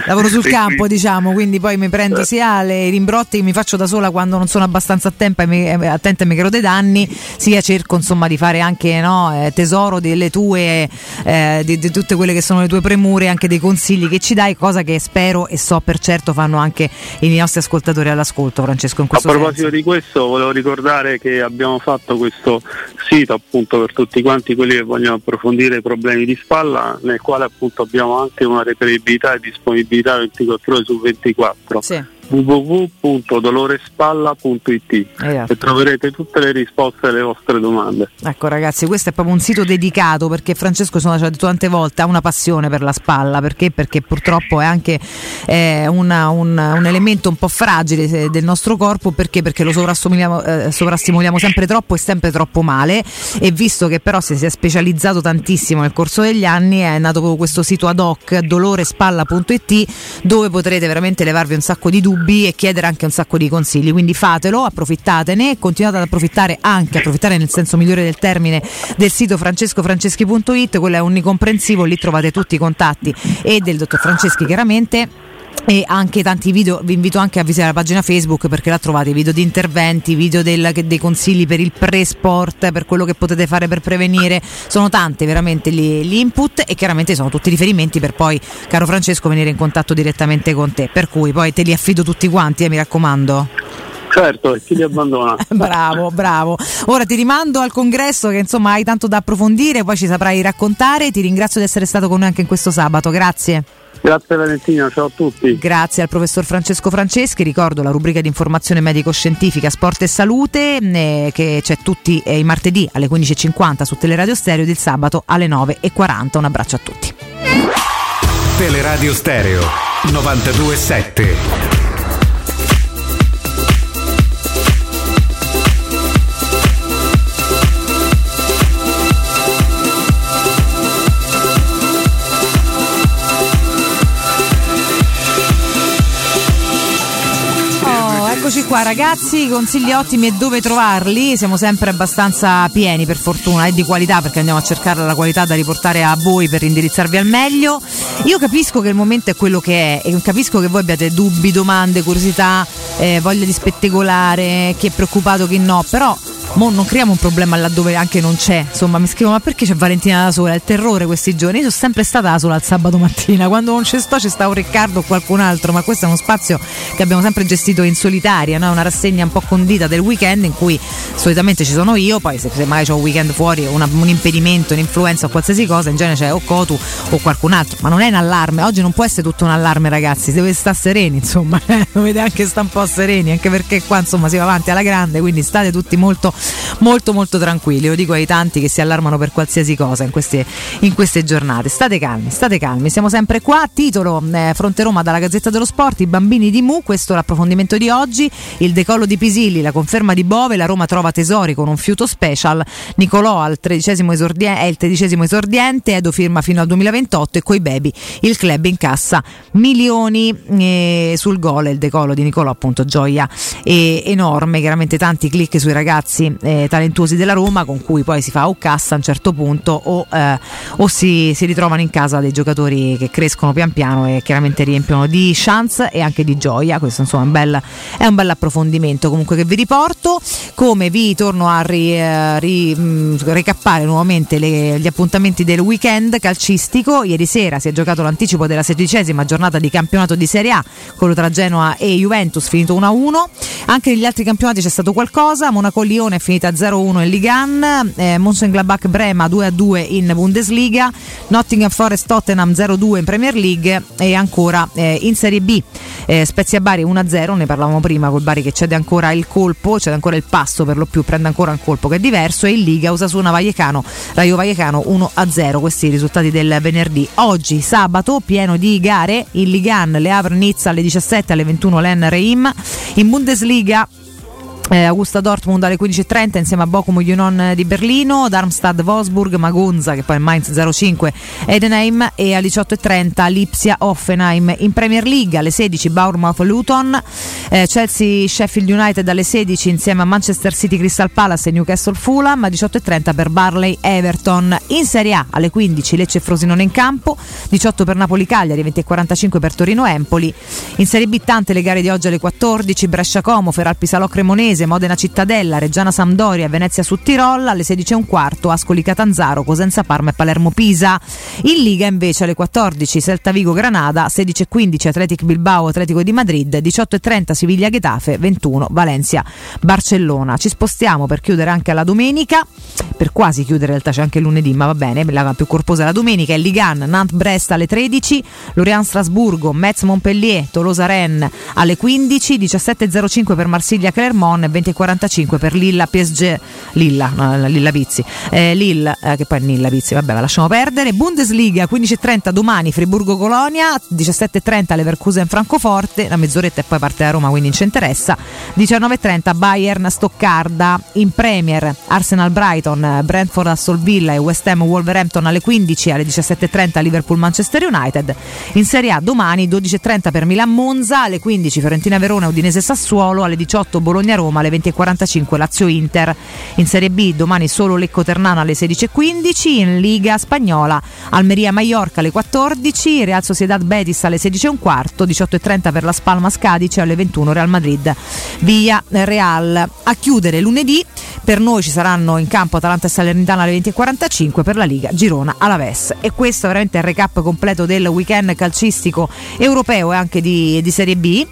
lavoro sul campo diciamo, quindi poi mi prendo
Certo.
sia le rimbrotti che mi faccio da sola quando non sono abbastanza attenta e mi, eh, attenta e mi creo dei danni, sia cerco insomma di fare anche no, eh, tesoro delle tue, eh, di, di tutte quelle che sono le tue premure, anche dei consigli che ci dai, cosa che spero e so per certo fanno anche i nostri ascoltatori all'ascolto, Francesco, in
A
questo
proposito
senso.
di questo, volevo ricordare che abbiamo fatto questo sito appunto per tutti quanti quelli che vogliono approfondire i problemi di spalla, nel quale appunto abbiamo anche una reperibilità e disponibilità 24 ore su 24 www.dolorespalla.it
Esatto.
e troverete tutte le risposte alle vostre domande.
Ecco ragazzi, questo è proprio un sito dedicato perché Francesco, sono già detto tante volte, ha una passione per la spalla, perché? Perché purtroppo è anche eh, una- un, un elemento un po' fragile eh, del nostro corpo, perché? Perché lo sovrastimoliamo, eh, sovrastimoliamo sempre troppo e sempre troppo male e visto che però si, si è specializzato tantissimo nel corso degli anni è nato proprio questo sito ad hoc dolorespalla.it dove potrete veramente levarvi un sacco di dubbi e chiedere anche un sacco di consigli quindi fatelo, approfittatene continuate ad approfittare anche, approfittare nel senso migliore del termine del sito francescofranceschi.it quello è onnicomprensivo, lì trovate tutti i contatti e del dottor Franceschi chiaramente e anche tanti video, vi invito anche a visitare la pagina Facebook perché là trovate video di interventi, video del- dei consigli per il pre-sport, per quello che potete fare per prevenire, sono tante veramente gli, gli input e chiaramente sono tutti riferimenti per poi, caro Francesco, venire in contatto direttamente con te, per cui poi te li affido tutti quanti, eh, mi raccomando.
Certo, e chi li abbandona?
bravo, bravo. Ora ti rimando al congresso che insomma hai tanto da approfondire, poi ci saprai raccontare, ti ringrazio di essere stato con noi anche in questo sabato, grazie.
Grazie Valentina, ciao a tutti.
Grazie al professor Francesco Franceschi, ricordo la rubrica di informazione medico-scientifica Sport e Salute eh, che c'è tutti eh, i martedì alle 15.50 su Teleradio Stereo ed il sabato alle 9.40. Un abbraccio a tutti.
Teleradio Stereo 927.
Qua ragazzi, consigli ottimi e dove trovarli? Siamo sempre abbastanza pieni per fortuna e di qualità perché andiamo a cercare la qualità da riportare a voi per indirizzarvi al meglio. Io capisco che il momento è quello che è e capisco che voi abbiate dubbi, domande, curiosità, eh, voglia di spettacolare, chi è preoccupato, chi no, però mo non creiamo un problema laddove anche non c'è. Insomma, mi scrivo ma perché c'è Valentina da sola? È il terrore questi giorni. Io sono sempre stata da sola il sabato mattina, quando non ci sto ci sta un Riccardo o qualcun altro, ma questo è uno spazio che abbiamo sempre gestito in solitaria, no? una rassegna un po' condita del weekend in cui solitamente ci sono io, poi se, se magari c'è un weekend fuori, una- un impedimento, un'influenza o qualsiasi cosa, in genere c'è o Cotu o qualcun altro, ma non è un allarme, oggi non può essere tutto un allarme ragazzi, dovete stare sereni insomma, dovete anche stare un po' sereni, anche perché qua insomma si va avanti alla grande, quindi state tutti molto molto molto tranquilli, lo dico ai tanti che si allarmano per qualsiasi cosa in queste, in queste giornate, state calmi, state calmi, siamo sempre qua, titolo eh, Fronte Roma dalla Gazzetta dello Sport, i bambini di Mu, questo è l'approfondimento di oggi, il decollo di Pisilli, la conferma di Bove, la Roma trova tesori con un fiuto special, Nicolò al tredicesimo esordie- è il tredicesimo esordiente, Edo firma fino al 2028 e coi baby il club incassa milioni eh, sul gol, il decollo di Nicolò appunto gioia enorme, chiaramente tanti click sui ragazzi eh, talentuosi della Roma con cui poi si fa o cassa a un certo punto o, eh, o si, si ritrovano in casa dei giocatori che crescono pian piano e chiaramente riempiono di chance e anche di gioia, questo insomma è un bel, è un bel approfondimento comunque che vi riporto, come vi torno a ri, eh, ri- mh, ricappare nuovamente le- gli appuntamenti del weekend calcistico, ieri sera si è giocato l'anticipo della sedicesima giornata di campionato di Serie A, quello tra Genoa e Juventus finito 1-1, anche negli altri campionati c'è stato qualcosa, Monaco-Lione è finita 0-1 in Ligan, eh, Mönchengladbach Brema 2-2 in Bundesliga, Nottingham Forest Tottenham 0-2 in Premier League. E ancora eh, in Serie B eh, Spezia Bari 1-0, ne parlavamo prima col Bari che cede ancora il colpo, cede ancora il passo per lo più, prende ancora un colpo che è diverso. E in Liga Osasuna Vallecano, Raio Vallecano 1-0, questi i risultati del venerdì. Oggi sabato pieno di gare, in Ligan Le Havre Nizza alle 17 alle 21 Len Reim, in Bundesliga eh, Augusta Dortmund alle 15.30 insieme a Bochum Union di Berlino, Darmstadt Wolfsburg, Magonza che poi è Mainz 05 Edenheim e alle 18.30 Lipsia Offenheim in Premier League alle 16 Bournemouth Luton, eh, Chelsea Sheffield United alle 16 insieme a Manchester City Crystal Palace e Newcastle Fulham, alle 18.30 per Barley Everton. In Serie A alle 15 Lecce Frosinone in campo, 18 per Napoli Cagliari, 20.45 per Torino Empoli. In Serie B tante le gare di oggi alle 14 Brescia Como, Feral Pisalò Cremonese, Modena Cittadella, Reggiana Sampdoria, Venezia su Tirol, alle 16.15 Ascoli Catanzaro, Cosenza Parma e Palermo Pisa. In Liga invece alle 14 Celta Vigo Granada, 16.15 Atletic Bilbao Atletico di Madrid, 18.30 Siviglia Getafe, 21 Valencia Barcellona. Ci spostiamo per chiudere anche la domenica, per quasi chiudere in realtà c'è anche lunedì, ma va bene, la più corposa è la domenica, è Ligan, Nantes Brest alle 13, Lorient Strasburgo, Metz Montpellier, Tolosa Rennes alle 15, 17.05 per Marsiglia Clermont e 20.45 per Lilla PSG, Lilla, no, Lilla Pizzi, eh, Lille, eh, che poi è Nilla Pizzi, vabbè la lasciamo perdere, Bundesliga 15.30 domani Friburgo Colonia, 17.30 Leverkusen Francoforte, una mezz'oretta e poi parte da Roma quindi non ci interessa, 19.30 Bayern Stoccarda, in Premier Arsenal Brighton, Brentford Aston Villa e West Ham Wolverhampton alle 15, alle 17.30 Liverpool Manchester United, in Serie A domani 12.30 per Milan Monza, alle 15 Fiorentina Verona Udinese Sassuolo, alle 18 Bologna Roma, alle 20.45 Lazio Inter, in Serie B domani solo Lecco Ternano alle 16.15, in Liga Spagnola Almeria Mallorca alle 14, Real Sociedad Betis alle 16.15, 18.30 per la Spalmas Cadice alle 21 Real Madrid via Real. A chiudere lunedì per noi ci saranno in campo Atalanta e Salernitana alle 20.45 per la Liga Girona Alaves e questo è veramente il recap completo del weekend calcistico europeo e anche di, di Serie B.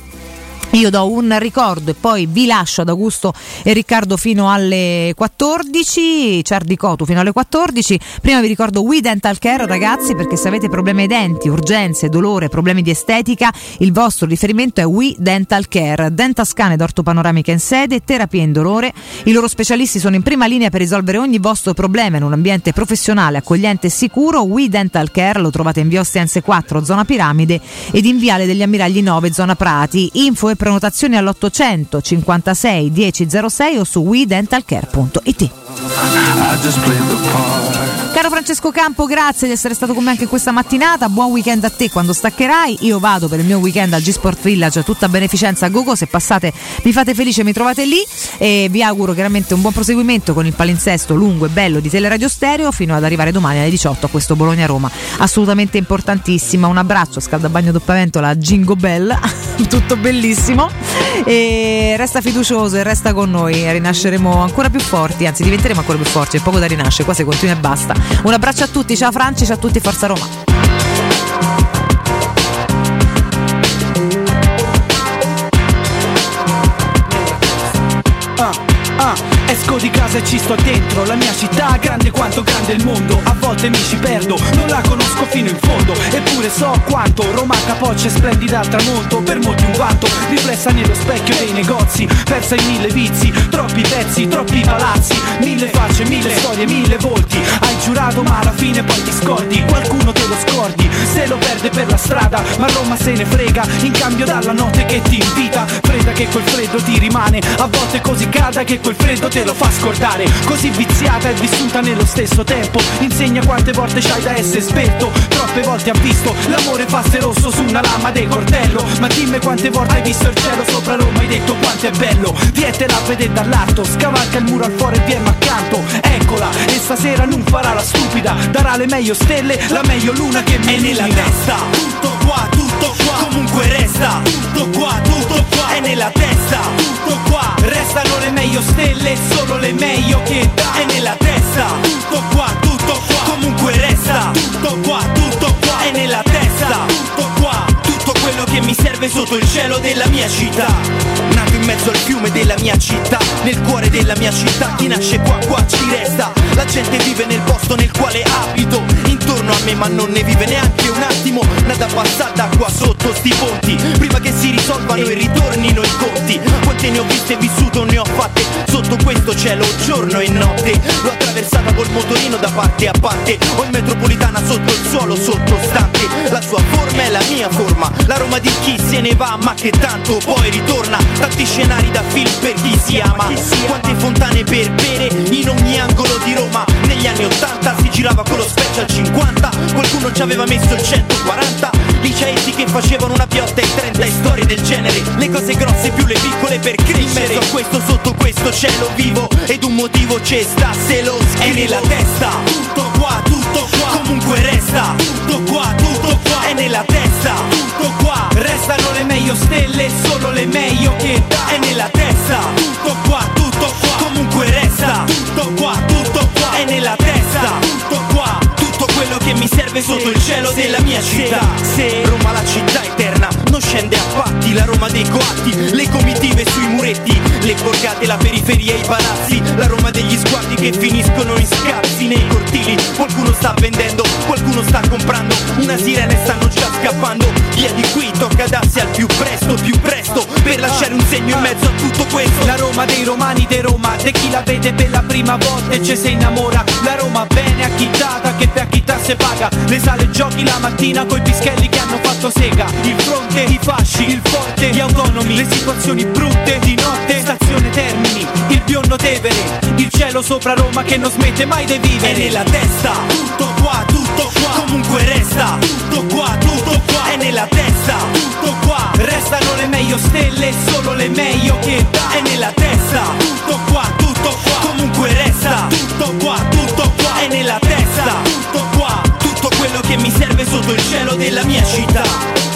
Io do un ricordo e poi vi lascio ad Augusto e Riccardo fino alle 14, Ciardi Cotu fino alle 14. Prima vi ricordo We Dental Care ragazzi perché se avete problemi ai denti, urgenze, dolore, problemi di estetica, il vostro riferimento è We Dental Care. Dentascan ed ortopanoramica in sede, terapia in dolore. I loro specialisti sono in prima linea per risolvere ogni vostro problema in un ambiente professionale, accogliente e sicuro. We Dental Care lo trovate in via Ostiense 4, zona Piramide ed in viale degli Ammiragli 9, zona Prati. Info e prenotazioni all'800 56 1006 o su WeDentalCare.it. Caro Francesco Campo, grazie di essere stato con me anche questa mattinata. Buon weekend a te quando staccherai. Io vado per il mio weekend al G-Sport Village, tutta beneficenza a Gogo. Se passate, mi fate felice, mi trovate lì. E vi auguro chiaramente un buon proseguimento con il palinsesto lungo e bello di Teleradio Stereo fino ad arrivare domani alle 18 a questo Bologna-Roma. Assolutamente importantissima. Un abbraccio, scaldabagno doppavento, la Jingo Bell. Tutto bellissimo. E resta fiducioso e resta con noi. Rinasceremo ancora più forti, anzi diventeremo ancora più forti. C'è poco da rinascere, qua se continua e basta. Un abbraccio a tutti, ciao Franci, ciao a tutti, Forza Roma.
Esco di casa e ci sto dentro. La mia città grande quanto grande il mondo. A volte mi ci perdo, non la conosco fino in fondo. Eppure so quanto Roma capoccia e splendida al tramonto. Per molti un vanto, riflessa nello specchio dei negozi. Persa in mille vizi, troppi pezzi, troppi palazzi. Mille facce, mille storie, mille volti. Hai giurato ma alla fine poi ti scordi. Qualcuno te lo scordi, se lo perde per la strada. Ma Roma se ne frega, in cambio dalla notte che ti invita. Fredda che quel freddo ti rimane A volte così calda che quel freddo te lo fa scordare Così viziata e vissuta nello stesso tempo. Insegna quante volte c'hai da essere esperto Troppe volte ha visto l'amore farsi rosso su una lama del cortello. Ma dimmi quante volte hai visto il cielo sopra Roma Hai detto quanto è bello. Vietela a vedere dall'alto Scavalca il muro al fuori e viene accanto. Eccola e stasera non farà la stupida. Darà le meglio stelle, la meglio luna che mi È nella testa. Tutto qua, tutto qua. Comunque resta. Tutto qua, tutto qua. È nella testa. Tutto qua Solo le meglio che È nella testa. Tutto qua, tutto qua Comunque resta. Tutto qua, tutto qua È nella testa. Tutto qua Tutto quello che mi serve sotto il cielo della mia città. Nato in mezzo al fiume della mia città Nel cuore della mia città Chi nasce qua, qua ci resta. La gente vive nel posto nel quale abito Intorno a me ma non ne vive neanche un attimo. Nada passata qua sotto sti ponti Prima che si risolvano e ritornino i conti. Quante ne ho viste e vissuto ne ho fatte Sotto questo cielo giorno e notte L'ho attraversata col motorino da parte a parte Ho in metropolitana sotto il suolo sottostante La sua forma è
la mia forma La Roma di chi se ne va ma che tanto poi ritorna. Tanti scenari da film per chi si ama Quante fontane per bere in ogni angolo di Roma. Negli anni 80 si girava con lo special 50 Qualcuno ci aveva messo il 140 Liceesti che facevano una piotta e 30 storie del genere. Le cose grosse più le piccole per crescere. In questo sotto questo cielo vivo. Ed un motivo c'è sta se lo scrivo È nella testa. Tutto qua, tutto qua. Comunque resta. Tutto qua, tutto qua. È nella testa. Tutto qua. Restano le meglio stelle Solo le meglio che dà È nella testa. Tutto qua, tutto qua. Comunque resta. Tutto qua, tutto qua. È nella testa che mi serve sotto il cielo della mia città. Se Roma la città eterna Non scende a patti La Roma dei coatti Le comitive sui muretti Le borgate, la periferia e i palazzi La Roma degli sguardi che finiscono in scazzi Nei cortili Qualcuno sta vendendo Qualcuno sta comprando Una sirena e stanno già scappando Via di qui tocca darsi al più presto Più presto Per lasciare un segno in mezzo a tutto questo. La Roma dei romani di Roma De chi la vede per la prima volta e ci si innamora. La Roma bene acchittata Che per acchittar se paga. Le sale giochi la mattina Coi pischelli che hanno fatto sega. Il fronte, i fasci, il forte Gli autonomi, le situazioni brutte Di notte, stazione Termini Il biondo Tevere Il cielo sopra Roma che non smette mai di vivere. È nella testa. Tutto qua, tutto qua Comunque resta. Tutto qua, tutto qua È nella testa. Tutto qua Restano le meglio stelle Solo le meglio che dà È nella testa. Tutto qua, tutto qua Comunque resta. Tutto qua, tutto qua È nella testa. Tutto qua Tutto quello che mi serve sotto il cielo della mia città